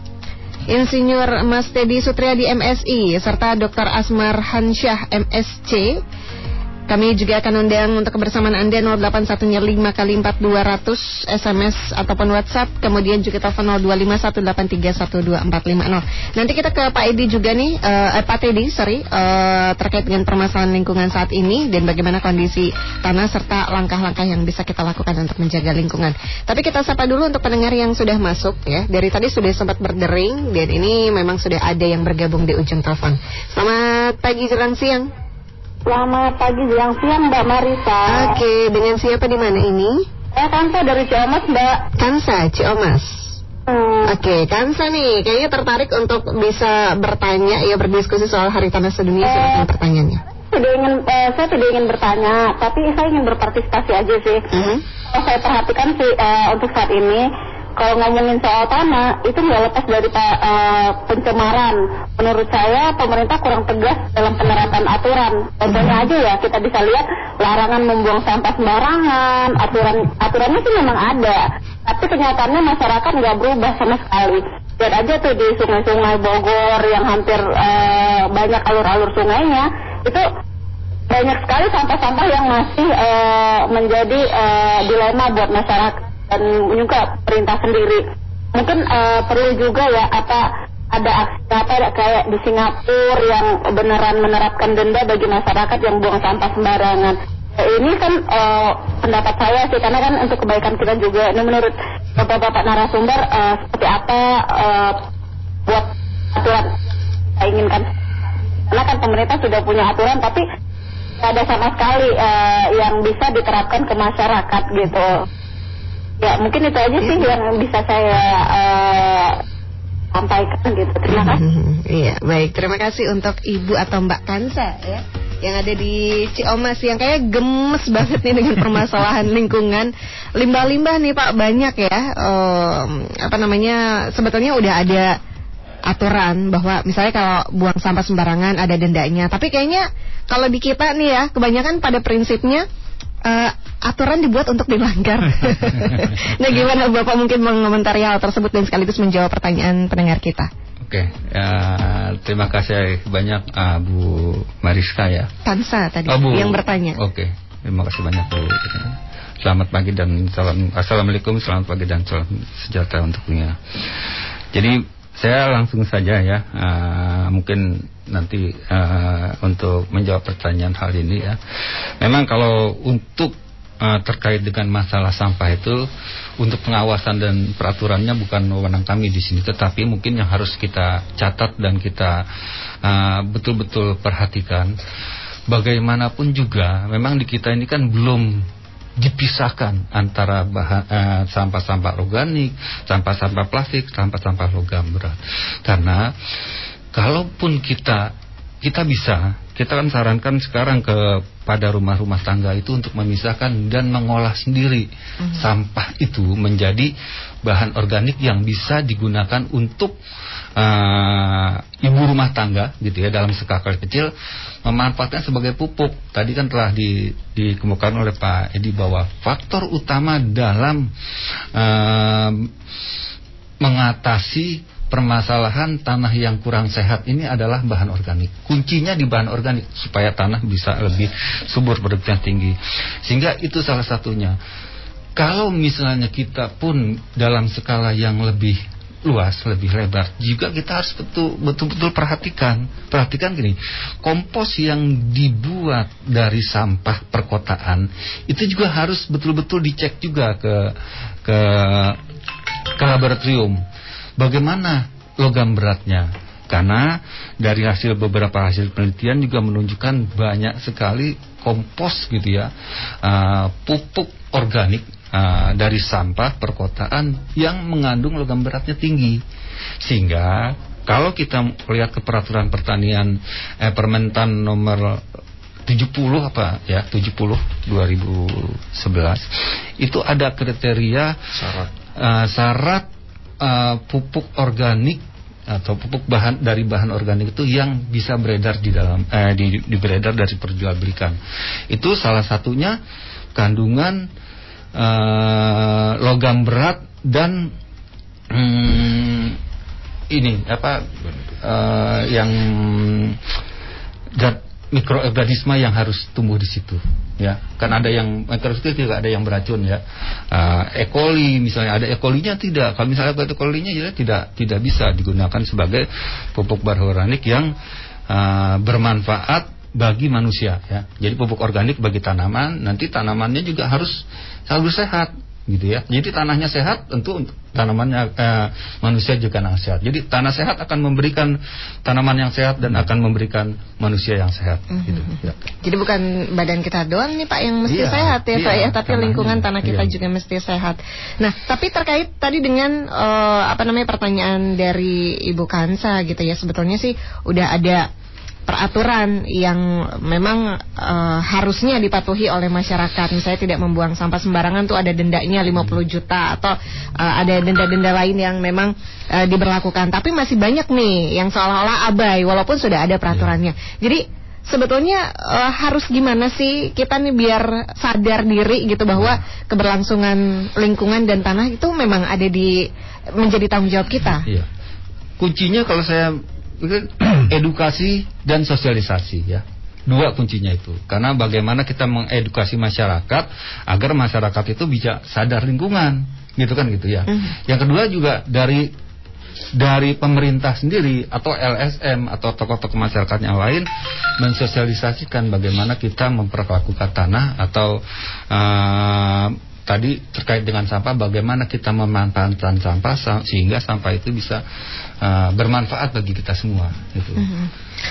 [SPEAKER 2] Insinyur Mas Teddy Sutriadi MSI serta Dr. Asmar Hansyah MSC kami juga akan undang untuk kebersamaan Anda 0815 kali 4200 SMS ataupun WhatsApp. Kemudian juga telepon 0251831240. Nanti kita ke Pak Edi juga nih, uh, eh, Pak Teddy, sorry, uh, terkait dengan permasalahan lingkungan saat ini dan bagaimana kondisi tanah serta langkah-langkah yang bisa kita lakukan untuk menjaga lingkungan. Tapi kita sapa dulu untuk pendengar yang sudah masuk ya. Dari tadi sudah sempat berdering dan ini memang sudah ada yang bergabung di ujung telepon. Selamat pagi jelang siang.
[SPEAKER 7] Selamat pagi, siang siang Mbak Marisa.
[SPEAKER 2] Oke, dengan siapa di mana ini?
[SPEAKER 7] Saya Kansa dari Ciomas Mbak.
[SPEAKER 2] Kansa, Ciomas. Hmm. Oke, Kansa nih, kayaknya tertarik untuk bisa bertanya ya berdiskusi soal Hari Tanah Sedunia. Eh, Silakan pertanyaannya.
[SPEAKER 7] Tidak ingin, eh, saya tidak ingin bertanya, tapi saya ingin berpartisipasi aja sih. Uh -huh. saya perhatikan sih eh, untuk saat ini kalau ngomongin soal tanah itu nggak lepas dari uh, pencemaran. Menurut saya pemerintah kurang tegas dalam penerapan aturan. Contohnya aja ya kita bisa lihat larangan membuang sampah sembarangan. Aturan aturannya sih memang ada, tapi kenyataannya masyarakat nggak berubah sama sekali. Lihat aja tuh di sungai-sungai Bogor yang hampir uh, banyak alur-alur sungainya itu banyak sekali sampah-sampah yang masih uh, menjadi uh, dilema buat masyarakat dan juga perintah sendiri. Mungkin uh, perlu juga ya apa ada aksi apa kayak di Singapura yang beneran menerapkan denda bagi masyarakat yang buang sampah sembarangan. Ya, ini kan uh, pendapat saya sih karena kan untuk kebaikan kita juga. Ini menurut bapak-bapak narasumber uh, seperti apa uh, buat aturan kita inginkan. Karena kan pemerintah sudah punya aturan tapi ada sama sekali uh, yang bisa diterapkan ke masyarakat gitu. Ya mungkin itu aja sih yang bisa saya uh, sampaikan gitu. Terima kasih.
[SPEAKER 2] Iya baik. Terima kasih untuk Ibu atau Mbak Kansa ya yang ada di Ciomas yang kayak gemes banget nih dengan permasalahan lingkungan. Limbah-limbah nih Pak banyak ya. Um, apa namanya sebetulnya udah ada aturan bahwa misalnya kalau buang sampah sembarangan ada dendanya. Tapi kayaknya kalau di kita nih ya kebanyakan pada prinsipnya uh, aturan dibuat untuk dilanggar. nah, gimana Bapak mungkin mengomentari hal tersebut dan sekaligus menjawab pertanyaan pendengar kita?
[SPEAKER 8] Oke, okay. ya, terima kasih banyak uh, Bu Mariska ya.
[SPEAKER 2] Tansa tadi oh, Bu. yang bertanya.
[SPEAKER 8] Oke, okay. terima kasih banyak Bu. Selamat pagi dan salam Assalamualaikum, selamat pagi dan salam sejahtera untuknya. Jadi saya langsung saja ya, uh, mungkin nanti uh, untuk menjawab pertanyaan hal ini ya. Memang kalau untuk uh, terkait dengan masalah sampah itu untuk pengawasan dan peraturannya bukan wewenang kami di sini, tetapi mungkin yang harus kita catat dan kita betul-betul uh, perhatikan. Bagaimanapun juga, memang di kita ini kan belum dipisahkan antara eh, sampah-sampah uh, organik, sampah-sampah plastik, sampah-sampah logam berat. Karena kalaupun kita kita bisa, kita kan sarankan sekarang ke pada rumah-rumah tangga itu untuk memisahkan dan mengolah sendiri -hmm. sampah itu menjadi bahan organik yang bisa digunakan untuk uh, ibu rumah tangga gitu ya dalam skala kecil memanfaatkan sebagai pupuk. Tadi kan telah di, dikemukakan oleh Pak Edi bahwa faktor utama dalam uh, mengatasi permasalahan tanah yang kurang sehat ini adalah bahan organik. Kuncinya di bahan organik supaya tanah bisa lebih subur produknya tinggi. Sehingga itu salah satunya. Kalau misalnya kita pun dalam skala yang lebih luas, lebih lebar. Juga kita harus betul-betul perhatikan. Perhatikan gini, kompos yang dibuat dari sampah perkotaan itu juga harus betul-betul dicek juga ke ke ke laboratorium. Bagaimana logam beratnya? Karena dari hasil beberapa hasil penelitian juga menunjukkan banyak sekali
[SPEAKER 3] kompos gitu ya, uh, pupuk organik uh, dari sampah perkotaan yang mengandung logam beratnya tinggi. Sehingga kalau kita lihat ke peraturan pertanian eh, Permentan nomor 70 apa ya 70 2011 itu ada kriteria
[SPEAKER 4] syarat
[SPEAKER 3] uh, syarat uh, pupuk organik atau pupuk bahan dari bahan organik itu yang bisa beredar di dalam eh, di, di beredar dari perjualbelikan. Itu salah satunya kandungan uh, logam berat dan hmm, ini apa uh, yang zat mikroorganisme yang harus tumbuh di situ ya kan ada yang mikroorganisme juga ada yang beracun ya uh, E. coli misalnya ada E. coli-nya tidak kalau misalnya E. coli-nya jadi tidak tidak bisa digunakan sebagai pupuk organik yang uh, bermanfaat bagi manusia ya jadi pupuk organik bagi tanaman nanti tanamannya juga harus harus sehat gitu ya. Jadi tanahnya sehat, tentu tanamannya eh, manusia juga yang sehat. Jadi tanah sehat akan memberikan tanaman yang sehat dan akan memberikan manusia yang sehat. Mm -hmm. gitu,
[SPEAKER 2] ya. Jadi bukan badan kita doang nih Pak yang mesti iya, sehat ya iya, Pak ya, tapi lingkungan tanah kita iya. juga mesti sehat. Nah, tapi terkait tadi dengan uh, apa namanya pertanyaan dari Ibu Kansa gitu ya, sebetulnya sih udah ada peraturan yang memang uh, harusnya dipatuhi oleh masyarakat. Misalnya tidak membuang sampah sembarangan tuh ada dendanya 50 juta atau uh, ada denda-denda lain yang memang uh, diberlakukan. Tapi masih banyak nih yang seolah-olah abai walaupun sudah ada peraturannya. Jadi sebetulnya uh, harus gimana sih kita nih biar sadar diri gitu bahwa keberlangsungan lingkungan dan tanah itu memang ada di menjadi tanggung jawab kita. Iya.
[SPEAKER 3] Kuncinya kalau saya edukasi dan sosialisasi ya. Dua kuncinya itu. Karena bagaimana kita mengedukasi masyarakat agar masyarakat itu bisa sadar lingkungan, gitu kan gitu ya. Mm. Yang kedua juga dari dari pemerintah sendiri atau LSM atau tokoh-tokoh masyarakat yang lain mensosialisasikan bagaimana kita memperlakukan tanah atau uh, tadi terkait dengan sampah bagaimana kita memanfaatkan sampah sehingga sampah itu bisa uh, bermanfaat bagi kita semua gitu. Mm -hmm.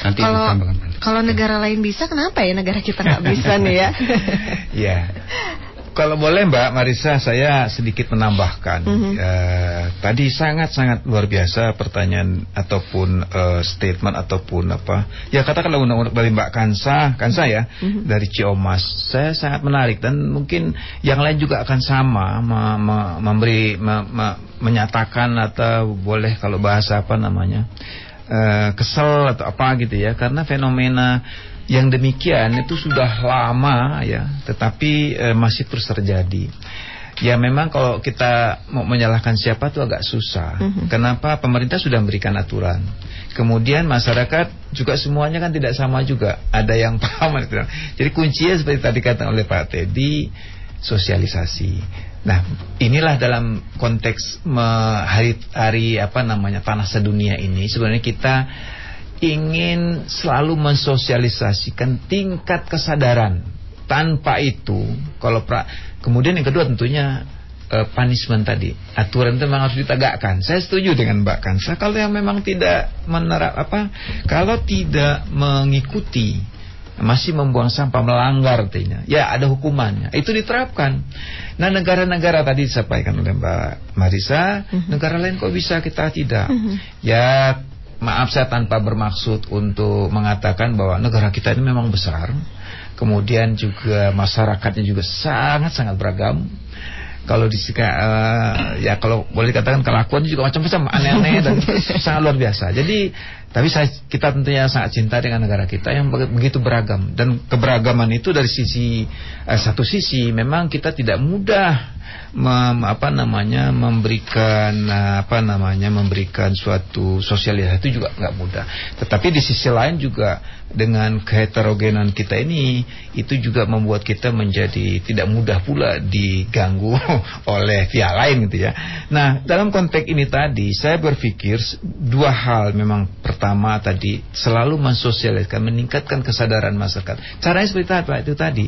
[SPEAKER 2] Nanti kalau kalau negara lain bisa kenapa ya negara kita nggak bisa nih ya?
[SPEAKER 3] Iya. Kalau boleh Mbak Marisa saya sedikit menambahkan. Mm -hmm. uh, Tadi sangat-sangat luar biasa pertanyaan Ataupun uh, statement Ataupun apa. Ya katakanlah undang-undang dari Mbak Kansa. Kansa ya mm -hmm. Dari Ciomas. Saya sangat menarik Dan mungkin yang lain juga akan sama me me Memberi me me Menyatakan atau boleh kalau bahasa apa namanya uh, Kesel atau apa gitu ya. Karena fenomena yang demikian itu sudah lama ya, tetapi e, masih terus terjadi. Ya memang kalau kita mau menyalahkan siapa itu agak susah. Mm -hmm. Kenapa pemerintah sudah memberikan aturan. Kemudian masyarakat juga semuanya kan tidak sama juga. Ada yang paham. Jadi kuncinya seperti tadi kata oleh Pak Teddy, sosialisasi. Nah, inilah dalam konteks hari hari apa namanya tanah sedunia ini sebenarnya kita ingin selalu mensosialisasikan tingkat kesadaran. Tanpa itu, kalau pra, kemudian yang kedua tentunya uh, punishment tadi. Aturan itu memang harus ditegakkan. Saya setuju dengan Mbak Kansa kalau yang memang tidak menerap apa, kalau tidak mengikuti masih membuang sampah melanggar artinya ya ada hukumannya itu diterapkan nah negara-negara tadi disampaikan oleh Mbak Marisa mhm. -huh. negara lain kok bisa kita tidak mhm. -huh. ya maaf saya tanpa bermaksud untuk mengatakan bahwa negara kita ini memang besar. Kemudian juga masyarakatnya juga sangat-sangat beragam. Kalau di uh, ya kalau boleh dikatakan kelakuan juga macam-macam aneh-aneh dan sangat luar biasa. Jadi tapi saya, kita tentunya sangat cinta dengan negara kita yang begitu beragam dan keberagaman itu dari sisi eh, satu sisi memang kita tidak mudah mem, apa namanya memberikan eh, apa namanya memberikan suatu sosialisasi itu juga nggak mudah. Tetapi di sisi lain juga dengan keheterogenan kita ini itu juga membuat kita menjadi tidak mudah pula diganggu oleh pihak lain gitu ya. Nah dalam konteks ini tadi saya berpikir dua hal memang pertama tadi selalu mensosialiskan, meningkatkan kesadaran masyarakat. Caranya seperti apa? Itu tadi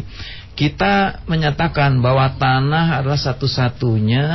[SPEAKER 3] kita menyatakan bahwa tanah adalah satu-satunya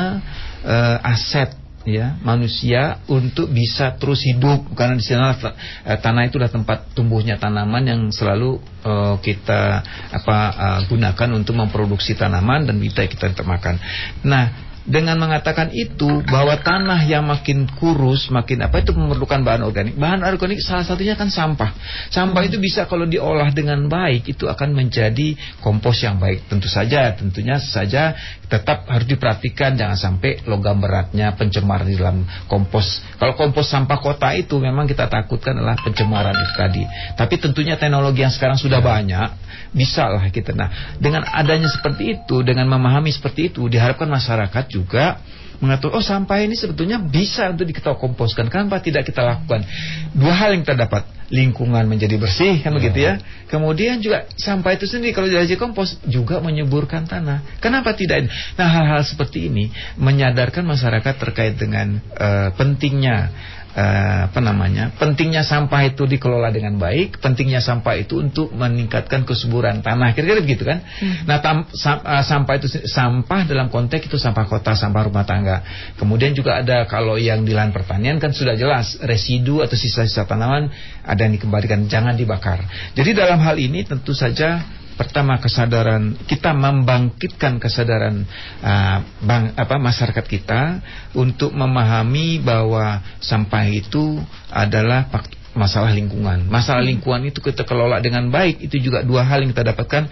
[SPEAKER 3] uh, aset ya manusia untuk bisa terus hidup karena di sana eh, tanah itu adalah tempat tumbuhnya tanaman yang selalu eh, kita apa eh, gunakan untuk memproduksi tanaman dan kita kita termakan. Nah, dengan mengatakan itu bahwa tanah yang makin kurus, makin apa itu memerlukan bahan organik. Bahan organik salah satunya kan sampah. Sampah itu bisa kalau diolah dengan baik itu akan menjadi kompos yang baik. Tentu saja, tentunya saja tetap harus diperhatikan jangan sampai logam beratnya pencemar di dalam kompos. Kalau kompos sampah kota itu memang kita takutkan adalah pencemaran itu tadi. Tapi tentunya teknologi yang sekarang sudah banyak bisa lah kita. Nah, dengan adanya seperti itu, dengan memahami seperti itu diharapkan masyarakat juga mengatur oh sampah ini sebetulnya bisa untuk kita komposkan. Kenapa tidak kita lakukan? Dua hal yang kita dapat lingkungan menjadi bersih kan ya. begitu ya. Kemudian juga sampah itu sendiri kalau jadi kompos juga menyuburkan tanah. Kenapa tidak nah hal-hal seperti ini menyadarkan masyarakat terkait dengan uh, pentingnya uh, apa namanya pentingnya sampah itu dikelola dengan baik pentingnya sampah itu untuk meningkatkan kesuburan tanah. Kira-kira begitu kan? Hmm. nah tam, sam, uh, sampah itu sampah dalam konteks itu sampah kota sampah rumah tangga. Kemudian juga ada kalau yang di lahan pertanian kan sudah jelas residu atau sisa-sisa tanaman ada yang dikembalikan jangan dibakar jadi dalam hal ini tentu saja Pertama kesadaran kita membangkitkan kesadaran uh, bang, apa masyarakat kita untuk memahami bahwa sampah itu adalah masalah lingkungan. Masalah hmm. lingkungan itu kita kelola dengan baik itu juga dua hal yang kita dapatkan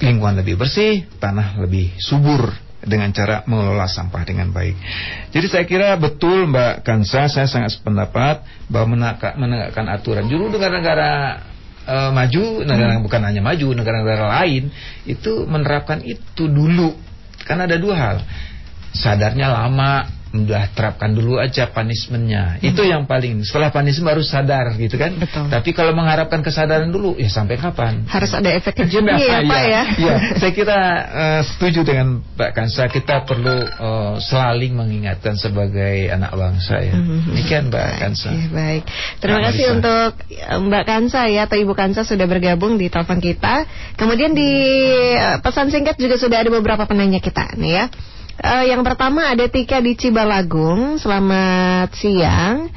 [SPEAKER 3] lingkungan lebih bersih, tanah lebih subur dengan cara mengelola sampah dengan baik. Jadi saya kira betul Mbak Kansa, saya sangat sependapat bahwa menegakkan aturan. Juru negara-negara uh, maju, negara hmm. bukan hanya maju, negara-negara lain itu menerapkan itu dulu. Karena ada dua hal. Sadarnya lama, udah terapkan dulu aja punishmentnya. Hmm. itu yang paling setelah punishment baru sadar gitu kan?
[SPEAKER 2] Betul.
[SPEAKER 3] tapi kalau mengharapkan kesadaran dulu ya sampai kapan?
[SPEAKER 2] Harus ada efek kejutnya ya Pak ya.
[SPEAKER 3] Ya saya kira uh, setuju dengan Pak Kansa kita perlu uh, saling mengingatkan sebagai anak bangsa ya. Hmm. demikian Mbak Kansa.
[SPEAKER 2] ya, baik. Terima nah, kasih untuk eh, Mbak Kansa ya atau Ibu Kansa sudah bergabung di telepon kita. Kemudian di uh, pesan singkat juga sudah ada beberapa penanya kita nih ya Uh, yang pertama ada Tika di Cibalagung. Selamat siang.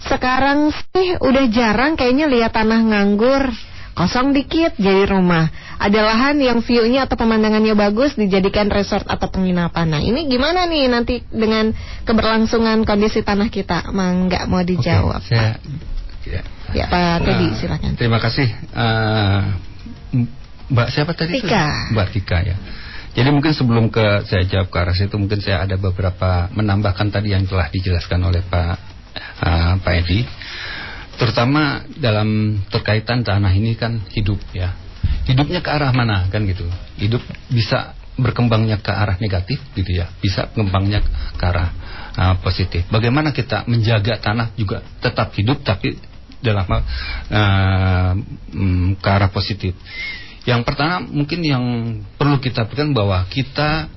[SPEAKER 2] Sekarang sih udah jarang kayaknya lihat tanah nganggur. Kosong dikit jadi rumah. Ada lahan yang view-nya atau pemandangannya bagus dijadikan resort atau penginapan. Nah ini gimana nih nanti dengan keberlangsungan kondisi tanah kita? Emang nggak mau dijawab.
[SPEAKER 8] Oke, saya,
[SPEAKER 2] ya. ya Pak Teddy uh, silakan.
[SPEAKER 8] Terima kasih. Uh, Mbak siapa tadi?
[SPEAKER 2] Tika.
[SPEAKER 8] Itu? Mbak Tika ya. Jadi mungkin sebelum ke saya jawab ke arah situ mungkin saya ada beberapa menambahkan tadi yang telah dijelaskan oleh Pak uh, Pak Edi. Terutama dalam terkaitan tanah ini kan hidup ya. Hidupnya ke arah mana kan gitu. Hidup bisa berkembangnya ke arah negatif gitu ya. Bisa berkembangnya ke arah uh, positif. Bagaimana kita menjaga tanah juga tetap hidup tapi dalam uh, ke arah positif. Yang pertama mungkin yang perlu kita pikirkan bahwa kita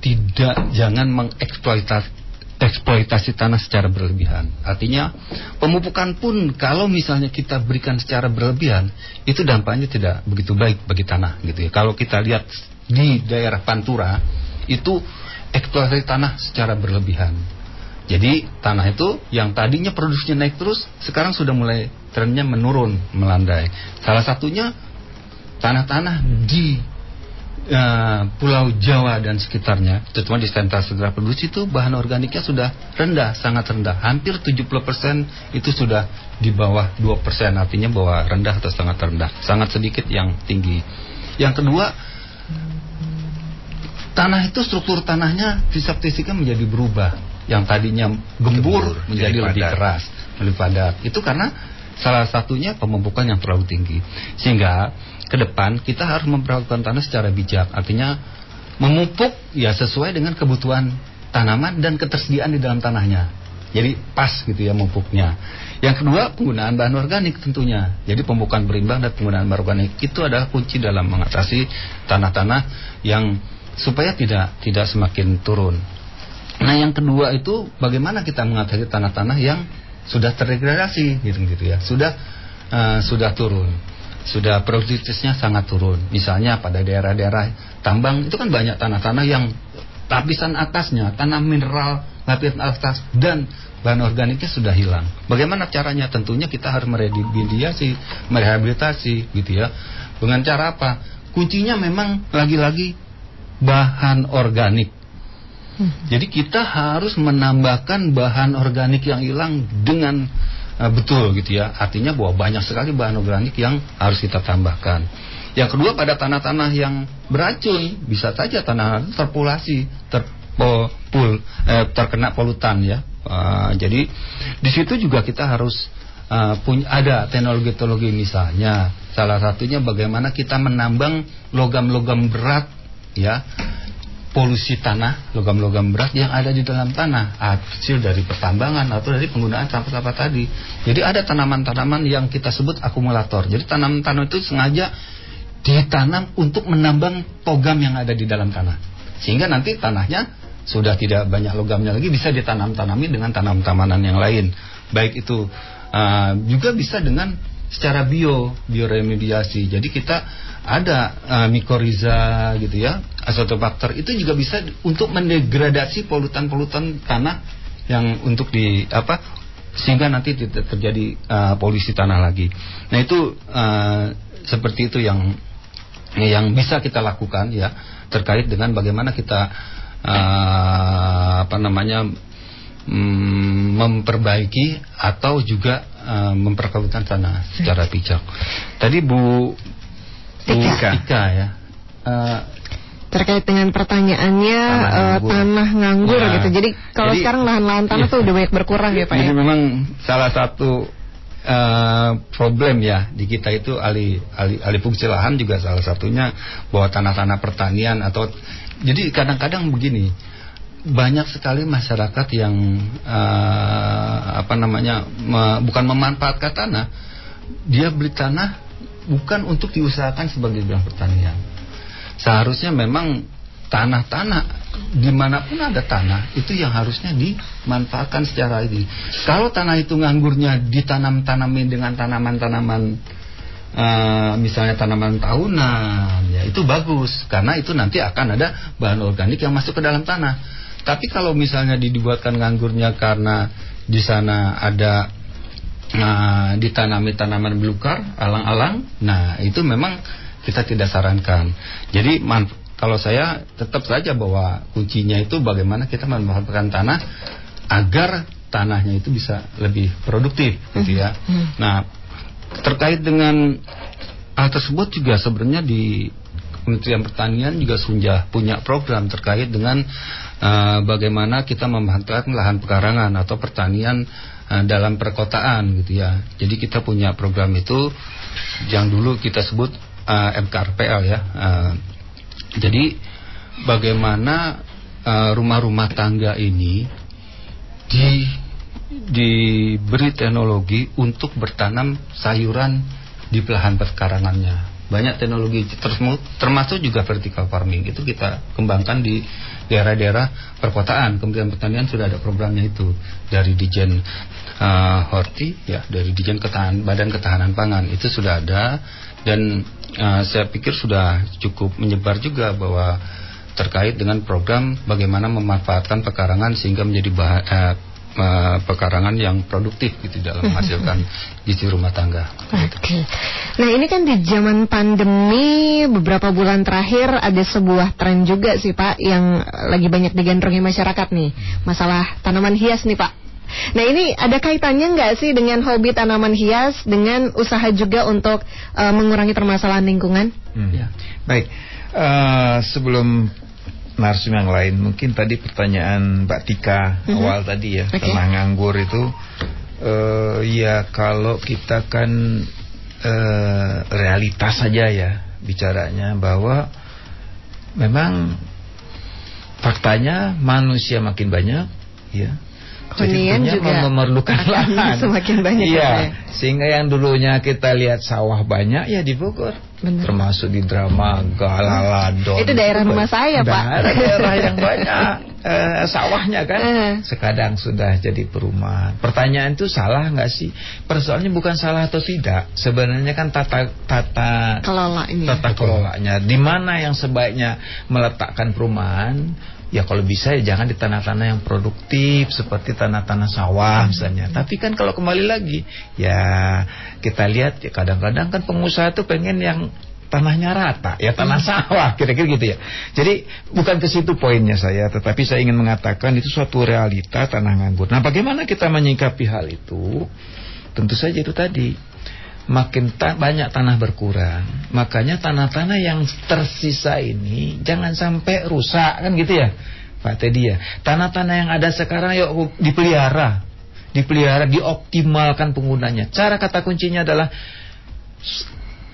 [SPEAKER 8] tidak jangan mengeksploitasi eksploitasi tanah secara berlebihan. Artinya pemupukan pun kalau misalnya kita berikan secara berlebihan itu dampaknya tidak begitu baik bagi tanah gitu ya. Kalau kita lihat di daerah Pantura itu eksploitasi tanah secara berlebihan. Jadi tanah itu yang tadinya produksinya naik terus sekarang sudah mulai trennya menurun melandai. Salah satunya tanah-tanah di uh, Pulau Jawa dan sekitarnya, terutama di sentra sentra produksi itu bahan organiknya sudah rendah, sangat rendah. Hampir 70% itu sudah di bawah 2%, artinya bahwa rendah atau sangat rendah. Sangat sedikit yang tinggi. Yang kedua, tanah itu struktur tanahnya fisik-fisiknya menjadi berubah. Yang tadinya gembur, menjadi lebih keras, lebih padat. Itu karena salah satunya pemupukan yang terlalu tinggi. Sehingga ke depan kita harus memperlakukan tanah secara bijak. Artinya memupuk ya sesuai dengan kebutuhan tanaman dan ketersediaan di dalam tanahnya. Jadi pas gitu ya memupuknya. Yang kedua penggunaan bahan organik tentunya. Jadi pemupukan berimbang dan penggunaan bahan organik itu adalah kunci dalam mengatasi tanah-tanah yang supaya tidak tidak semakin turun. Nah yang kedua itu bagaimana kita mengatasi tanah-tanah yang sudah terdegradasi gitu gitu ya, sudah uh, sudah turun sudah produktivitasnya sangat turun. Misalnya pada daerah-daerah tambang itu kan banyak tanah-tanah yang lapisan atasnya tanah mineral lapisan atas dan bahan organiknya sudah hilang. Bagaimana caranya? Tentunya kita harus merehabilitasi, merehabilitasi gitu ya. Dengan cara apa? Kuncinya memang lagi-lagi bahan organik. Jadi kita harus menambahkan bahan organik yang hilang dengan uh, betul gitu ya. Artinya bahwa banyak sekali bahan organik yang harus kita tambahkan. Yang kedua pada tanah-tanah yang beracun bisa saja tanah terpolasi, terpol, eh, terkena polutan ya. Uh, jadi di situ juga kita harus uh, punya ada teknologi-teknologi misalnya salah satunya bagaimana kita menambang logam-logam berat ya polusi tanah, logam-logam berat yang ada di dalam tanah, hasil dari pertambangan atau dari penggunaan sampah-sampah tadi. Jadi ada tanaman-tanaman yang kita sebut akumulator. Jadi tanaman-tanaman itu sengaja ditanam untuk menambang logam yang ada di dalam tanah. Sehingga nanti tanahnya sudah tidak banyak logamnya lagi bisa ditanam-tanami dengan tanam-tanaman yang lain. Baik itu uh, juga bisa dengan secara bio, bioremediasi. Jadi kita ada uh, mikoriza gitu ya, azotobakter itu juga bisa untuk mendegradasi polutan-polutan tanah yang untuk di apa sehingga nanti terjadi uh, polusi tanah lagi. Nah itu uh, seperti itu yang yang bisa kita lakukan ya terkait dengan bagaimana kita uh, apa namanya um, memperbaiki atau juga uh, memperkabutkan tanah secara bijak. Tadi Bu
[SPEAKER 2] Tika.
[SPEAKER 8] Tika ya. Uh,
[SPEAKER 2] terkait dengan pertanyaannya tanah nganggur, uh, tanah nganggur ya. gitu. Jadi kalau Jadi, sekarang lahan-lahan tanah iya. tuh udah banyak berkurang ya Pak
[SPEAKER 8] Jadi
[SPEAKER 2] ya.
[SPEAKER 8] memang salah satu uh, problem ya di kita itu alih alih alih fungsi lahan juga salah satunya bahwa tanah-tanah pertanian atau jadi kadang-kadang begini banyak sekali masyarakat yang uh, apa namanya me, bukan memanfaatkan tanah. Dia beli tanah bukan untuk diusahakan sebagai bidang pertanian. Seharusnya memang tanah-tanah di mana pun ada tanah itu yang harusnya dimanfaatkan secara ini. Kalau tanah itu nganggurnya ditanam-tanamin dengan tanaman-tanaman uh, misalnya tanaman tahunan ya itu bagus. Karena itu nanti akan ada bahan organik yang masuk ke dalam tanah tapi kalau misalnya dibuatkan nganggurnya karena di sana ada uh, ditanami tanaman belukar alang-alang nah itu memang kita tidak sarankan jadi kalau saya tetap saja bahwa kuncinya itu bagaimana kita memanfaatkan tanah agar tanahnya itu bisa lebih produktif gitu ya. Mm -hmm. Nah, terkait dengan hal tersebut juga sebenarnya di Kementerian Pertanian juga sudah punya program terkait dengan uh, bagaimana kita memanfaatkan lahan pekarangan atau pertanian uh, dalam perkotaan gitu ya. Jadi kita punya program itu yang dulu kita sebut uh, MKRPL ya. Uh, jadi bagaimana rumah-rumah tangga ini di diberi teknologi untuk bertanam sayuran di belahan perkarangannya. Banyak teknologi. Termasuk juga vertical farming. Itu kita kembangkan di daerah-daerah perkotaan. Kementerian Pertanian sudah ada programnya itu. Dari Dijen uh, Horti ya, dari Dijen Ketahan Badan Ketahanan Pangan. Itu sudah ada. Dan uh, saya pikir sudah cukup menyebar juga bahwa terkait dengan program bagaimana memanfaatkan pekarangan sehingga menjadi bahan, uh, uh, pekarangan yang produktif gitu dalam menghasilkan gizi rumah tangga.
[SPEAKER 2] Oke. Okay. Nah ini kan di zaman pandemi beberapa bulan terakhir ada sebuah tren juga sih Pak yang lagi banyak digandrungi masyarakat nih masalah tanaman hias nih Pak. Nah ini ada kaitannya nggak sih dengan hobi tanaman hias dengan usaha juga untuk uh, mengurangi permasalahan lingkungan?
[SPEAKER 3] Hmm. Ya. Baik, uh, sebelum narsum yang lain. Mungkin tadi pertanyaan Mbak Tika mm -hmm. awal tadi ya, okay. tentang nganggur itu uh, ya kalau kita kan uh, realitas saja ya bicaranya bahwa memang faktanya manusia makin banyak ya
[SPEAKER 2] Hunian juga
[SPEAKER 3] memerlukan lahan
[SPEAKER 2] semakin banyak
[SPEAKER 3] iya ya. sehingga yang dulunya kita lihat sawah banyak ya di Bogor Bener. termasuk di drama Galaladon
[SPEAKER 2] itu daerah rumah saya
[SPEAKER 3] pak daerah yang banyak uh, sawahnya kan.
[SPEAKER 2] Uh.
[SPEAKER 3] Sekadang sudah jadi perumahan. Pertanyaan itu salah nggak sih? Persoalannya bukan salah atau tidak. Sebenarnya kan tata tata
[SPEAKER 2] kelolanya.
[SPEAKER 3] Tata kelolanya. Di mana yang sebaiknya meletakkan perumahan? Ya kalau bisa ya jangan di tanah-tanah yang produktif seperti tanah-tanah sawah misalnya. Tapi kan kalau kembali lagi ya kita lihat ya kadang-kadang kan pengusaha itu pengen yang tanahnya rata ya tanah hmm. sawah kira-kira gitu ya. Jadi bukan ke situ poinnya saya tetapi saya ingin mengatakan itu suatu realita tanah nganggur. Nah, bagaimana kita menyikapi hal itu? Tentu saja itu tadi makin ta banyak tanah berkurang. Makanya tanah-tanah yang tersisa ini jangan sampai rusak kan gitu ya. Pak Teddy ya. Tanah-tanah yang ada sekarang yuk dipelihara. Dipelihara, dioptimalkan penggunanya. Cara kata kuncinya adalah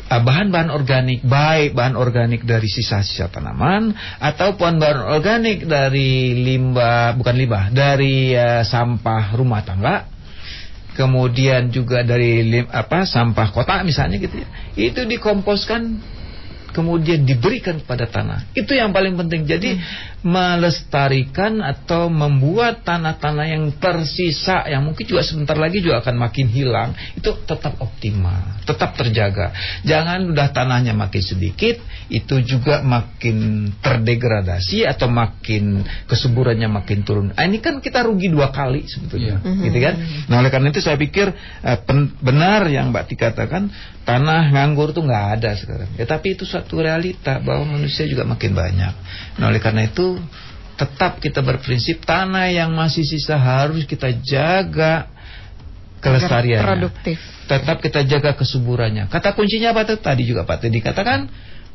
[SPEAKER 3] ah, bahan-bahan organik baik bahan organik dari sisa-sisa tanaman ataupun bahan organik dari limbah bukan limbah dari uh, sampah rumah tangga kemudian juga dari apa sampah kota misalnya gitu ya. Itu dikomposkan kemudian diberikan kepada tanah. Itu yang paling penting. Jadi hmm. melestarikan atau membuat tanah-tanah yang tersisa yang mungkin juga sebentar lagi juga akan makin hilang itu tetap optimal, tetap terjaga. Jangan udah tanahnya makin sedikit itu juga makin terdegradasi atau makin kesuburannya makin turun. Nah, ini kan kita rugi dua kali sebetulnya, yeah. gitu kan? Nah oleh karena itu saya pikir uh, benar yang Mbak Tika katakan tanah nganggur tuh nggak ada sekarang. Ya tapi itu suatu realita bahwa manusia juga makin banyak. Nah oleh karena itu tetap kita berprinsip tanah yang masih sisa harus kita jaga kelestariannya.
[SPEAKER 2] Produktif.
[SPEAKER 3] Tetap kita jaga kesuburannya. Kata kuncinya apa tuh? Tadi juga Pak Teddy katakan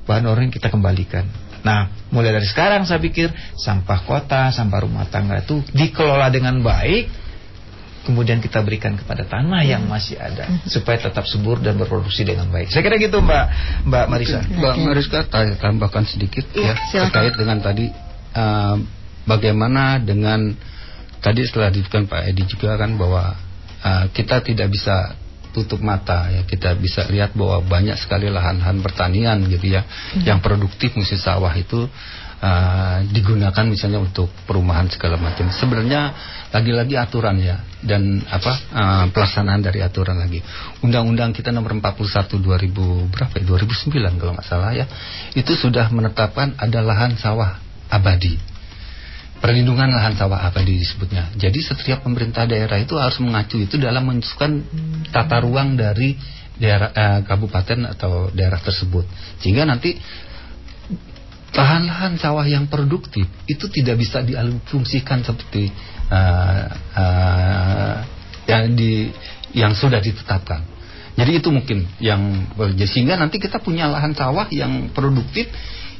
[SPEAKER 3] bahan orang kita kembalikan. Nah, mulai dari sekarang saya pikir sampah kota, sampah rumah tangga itu dikelola dengan baik kemudian kita berikan kepada tanah yang masih ada supaya tetap subur dan berproduksi dengan baik. Saya kira gitu Mbak Mbak Marisa.
[SPEAKER 8] Mbak Marisa saya tambahkan sedikit ya, ya terkait dengan tadi uh, bagaimana dengan tadi setelah disebutkan Pak Edi juga kan bahwa uh, kita tidak bisa tutup mata ya kita bisa lihat bahwa banyak sekali lahan-lahan pertanian gitu ya hmm. yang produktif musim sawah itu uh, digunakan misalnya untuk perumahan segala macam. Sebenarnya lagi-lagi aturan ya dan apa uh, pelaksanaan dari aturan lagi. Undang-Undang kita nomor 41 2000 berapa ya? 2009 kalau nggak salah ya. Itu sudah menetapkan ada lahan sawah abadi. Perlindungan lahan sawah abadi disebutnya. Jadi setiap pemerintah daerah itu harus mengacu itu dalam menentukan tata ruang dari daerah uh, kabupaten atau daerah tersebut. Sehingga nanti lahan-lahan sawah yang produktif itu tidak bisa dialihfungsikan seperti uh, uh, yang di yang sudah ditetapkan. Jadi itu mungkin yang sehingga nanti kita punya lahan sawah yang produktif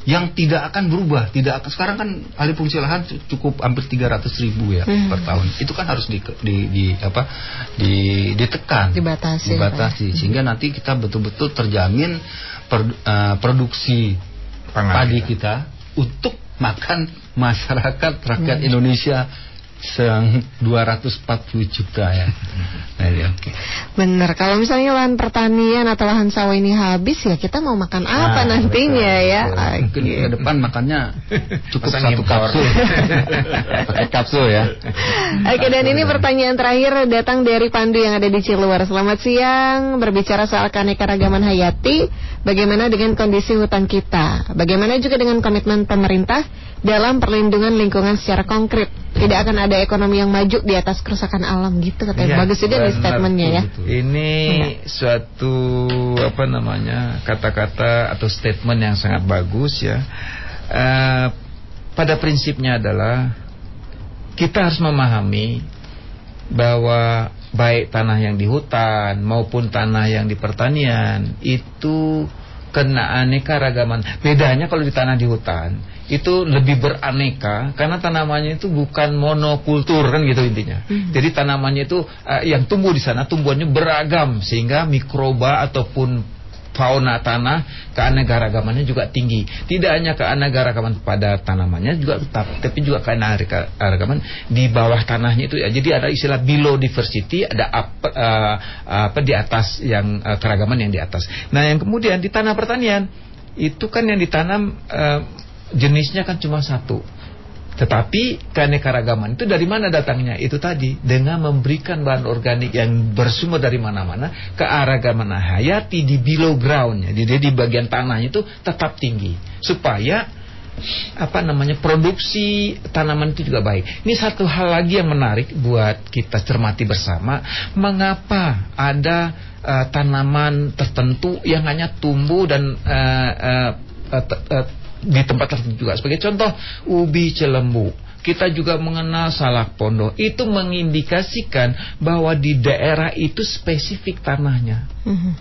[SPEAKER 8] yang tidak akan berubah, tidak akan sekarang kan alih fungsi lahan cukup hampir 300 ribu ya hmm. per tahun. Itu kan harus di, di, di apa di, ditekan,
[SPEAKER 2] dibatasi,
[SPEAKER 3] dibatasi sehingga nanti kita betul-betul terjamin per, uh, produksi padi kita untuk makan masyarakat rakyat hmm. Indonesia 240 juta ya.
[SPEAKER 2] Nah, ya oke. Okay. Benar. Kalau misalnya lahan pertanian atau lahan sawah ini habis ya kita mau makan apa nah, nantinya betul, ya?
[SPEAKER 8] Betul. Mungkin ke depan makannya cukup Pasang satu kapsul. Pakai kapsul ya.
[SPEAKER 2] Oke, dan ini pertanyaan terakhir datang dari Pandu yang ada di Ciluar. Selamat siang. Berbicara soal keanekaragaman hayati, bagaimana dengan kondisi hutan kita? Bagaimana juga dengan komitmen pemerintah dalam perlindungan lingkungan secara konkret? Tidak akan ada ekonomi yang maju di atas kerusakan alam gitu katanya. Ya, Bagus juga nih statementnya ya.
[SPEAKER 3] Ini ya. suatu apa namanya kata-kata atau statement yang sangat bagus ya. Uh, pada prinsipnya adalah kita harus memahami bahwa baik tanah yang di hutan maupun tanah yang di pertanian itu kena aneka ragaman. Bedanya kalau di tanah di hutan itu lebih beraneka karena tanamannya itu bukan monokultur kan gitu intinya. Hmm. Jadi tanamannya itu uh, yang tumbuh di sana tumbuhannya beragam sehingga mikroba ataupun fauna tanah keanekaragamannya juga tinggi. Tidak hanya keanekaragaman pada tanamannya juga tetap, tapi juga keanekaragaman di bawah tanahnya itu. Ya. Jadi ada istilah below diversity, ada apa, uh, apa di atas yang uh, keragaman yang di atas. Nah, yang kemudian di tanah pertanian itu kan yang ditanam uh, jenisnya kan cuma satu Tetapi keanekaragaman itu dari mana datangnya? Itu tadi dengan memberikan bahan organik yang bersumber dari mana-mana, kearagaman hayati di below groundnya, jadi di bagian tanahnya itu tetap tinggi supaya apa namanya produksi tanaman itu juga baik. Ini satu hal lagi yang menarik buat kita cermati bersama, mengapa ada uh, tanaman tertentu yang hanya tumbuh dan uh, uh, di tempat tertentu juga. Sebagai contoh, ubi celembu. Kita juga mengenal salak pondok. Itu mengindikasikan bahwa di daerah itu spesifik tanahnya. Mm -hmm.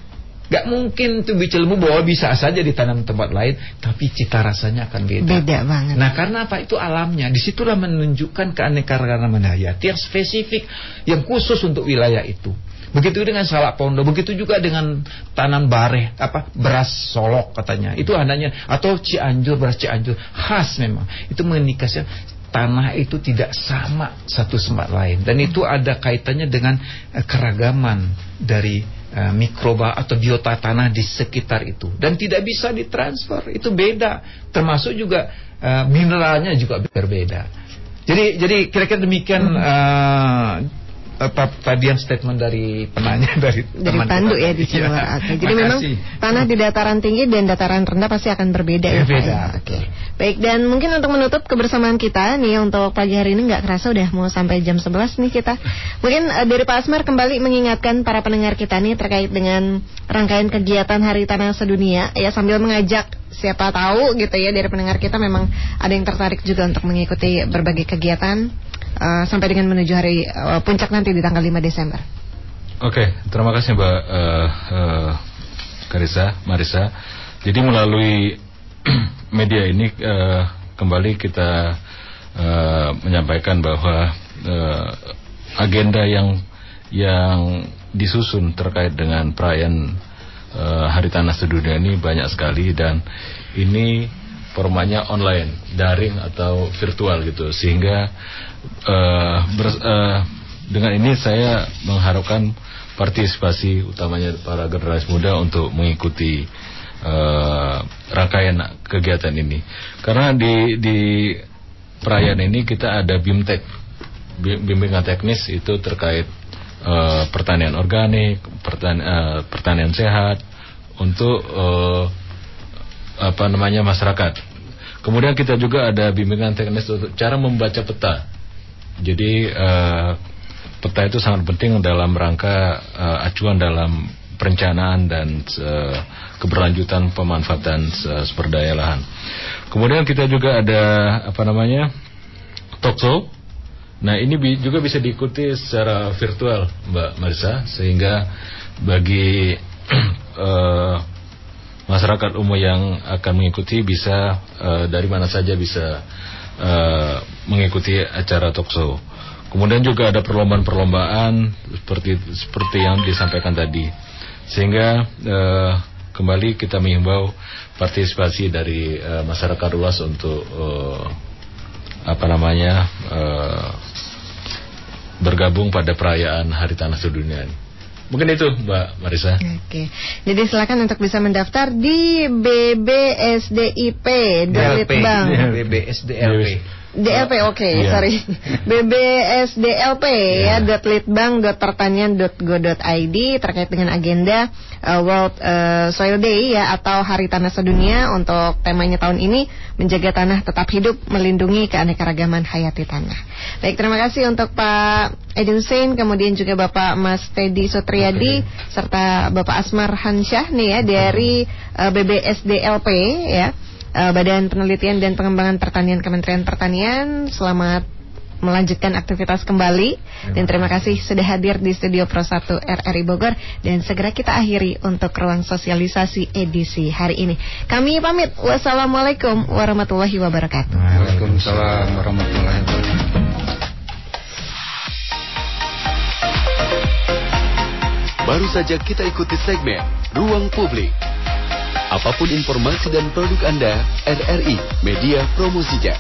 [SPEAKER 3] Gak mungkin tuh bicil bahwa bisa saja ditanam tempat lain, tapi cita rasanya akan beda.
[SPEAKER 2] Beda banget.
[SPEAKER 3] Nah karena apa itu alamnya, di situlah menunjukkan keanekaragaman hayati yang spesifik, yang khusus untuk wilayah itu. Begitu dengan salak pondok, begitu juga dengan tanam bareh, apa beras solok katanya. Itu adanya atau Cianjur beras Cianjur khas memang. Itu mengindikasikan tanah itu tidak sama satu tempat lain. Dan itu ada kaitannya dengan uh, keragaman dari uh, mikroba atau biota tanah di sekitar itu. Dan tidak bisa ditransfer itu beda. Termasuk juga uh, mineralnya juga berbeda. Jadi jadi kira-kira demikian uh, tadi yang statement dari penanya dari
[SPEAKER 2] dari Pandu ya di sini. Ya. Oke. Jadi memang tanah di dataran tinggi dan dataran rendah pasti akan berbeda ya,
[SPEAKER 3] Pak. Ya?
[SPEAKER 2] Oke. Baik dan mungkin untuk menutup kebersamaan kita nih untuk pagi hari ini nggak kerasa udah mau sampai jam 11 nih kita. Mungkin uh, dari Pak Asmar kembali mengingatkan para pendengar kita nih terkait dengan rangkaian kegiatan Hari Tanah Sedunia ya sambil mengajak siapa tahu gitu ya dari pendengar kita memang ada yang tertarik juga untuk mengikuti berbagai kegiatan uh, sampai dengan menuju hari uh, puncak nanti di tanggal 5 Desember.
[SPEAKER 4] Oke, okay, terima kasih Mbak uh, uh, Karisa, Marisa. Jadi melalui media ini uh, kembali kita uh, menyampaikan bahwa uh, agenda yang yang disusun terkait dengan perayaan uh, Hari Tanah Sedunia ini banyak sekali dan ini formatnya online, daring atau virtual gitu, sehingga uh, ber, uh, dengan ini saya mengharapkan partisipasi utamanya para generasi muda untuk mengikuti uh, rangkaian kegiatan ini, karena di di perayaan ini kita ada bimtek, bimbingan teknis itu terkait uh, pertanian organik, pertan, uh, pertanian sehat untuk uh, apa namanya masyarakat. Kemudian kita juga ada bimbingan teknis untuk cara membaca peta. Jadi uh, peta itu sangat penting dalam rangka uh, acuan dalam perencanaan dan uh, keberlanjutan pemanfaatan uh, sumber daya lahan. Kemudian kita juga ada apa namanya talkshow. Nah ini bi juga bisa diikuti secara virtual, Mbak Marisa, sehingga bagi uh, masyarakat umum yang akan mengikuti bisa uh, dari mana saja bisa uh, mengikuti acara talkshow. Kemudian juga ada perlombaan-perlombaan seperti seperti yang disampaikan tadi, sehingga uh, kembali kita mengimbau partisipasi dari uh, masyarakat luas untuk uh, apa namanya uh, bergabung pada perayaan Hari Tanah Sedunia ini. Mungkin itu Mbak Marisa.
[SPEAKER 2] Oke. Jadi silakan untuk bisa mendaftar di BBSDIP
[SPEAKER 3] DLP. BBSDLP.
[SPEAKER 2] DLP oke okay, yeah. sorry BBSDLP yeah. ya .litbang.pertanian.go.id terkait dengan agenda uh, World uh, Soil Day ya atau Hari Tanah Sedunia untuk temanya tahun ini menjaga tanah tetap hidup melindungi keanekaragaman hayati tanah. Baik terima kasih untuk Pak Edi Hussein kemudian juga Bapak Mas Teddy Sutriyadi okay. serta Bapak Asmar Hansyah nih ya dari uh, BBSDLP ya uh, Badan Penelitian dan Pengembangan Pertanian Kementerian Pertanian. Selamat melanjutkan aktivitas kembali dan terima kasih sudah hadir di studio Pro 1 RRI Bogor dan segera kita akhiri untuk ruang sosialisasi edisi hari ini. Kami pamit. Wassalamualaikum warahmatullahi wabarakatuh.
[SPEAKER 3] Waalaikumsalam warahmatullahi wabarakatuh.
[SPEAKER 1] Baru saja kita ikuti segmen Ruang Publik. Apa pun informasi dan produk Anda, RRI Media Promosinya.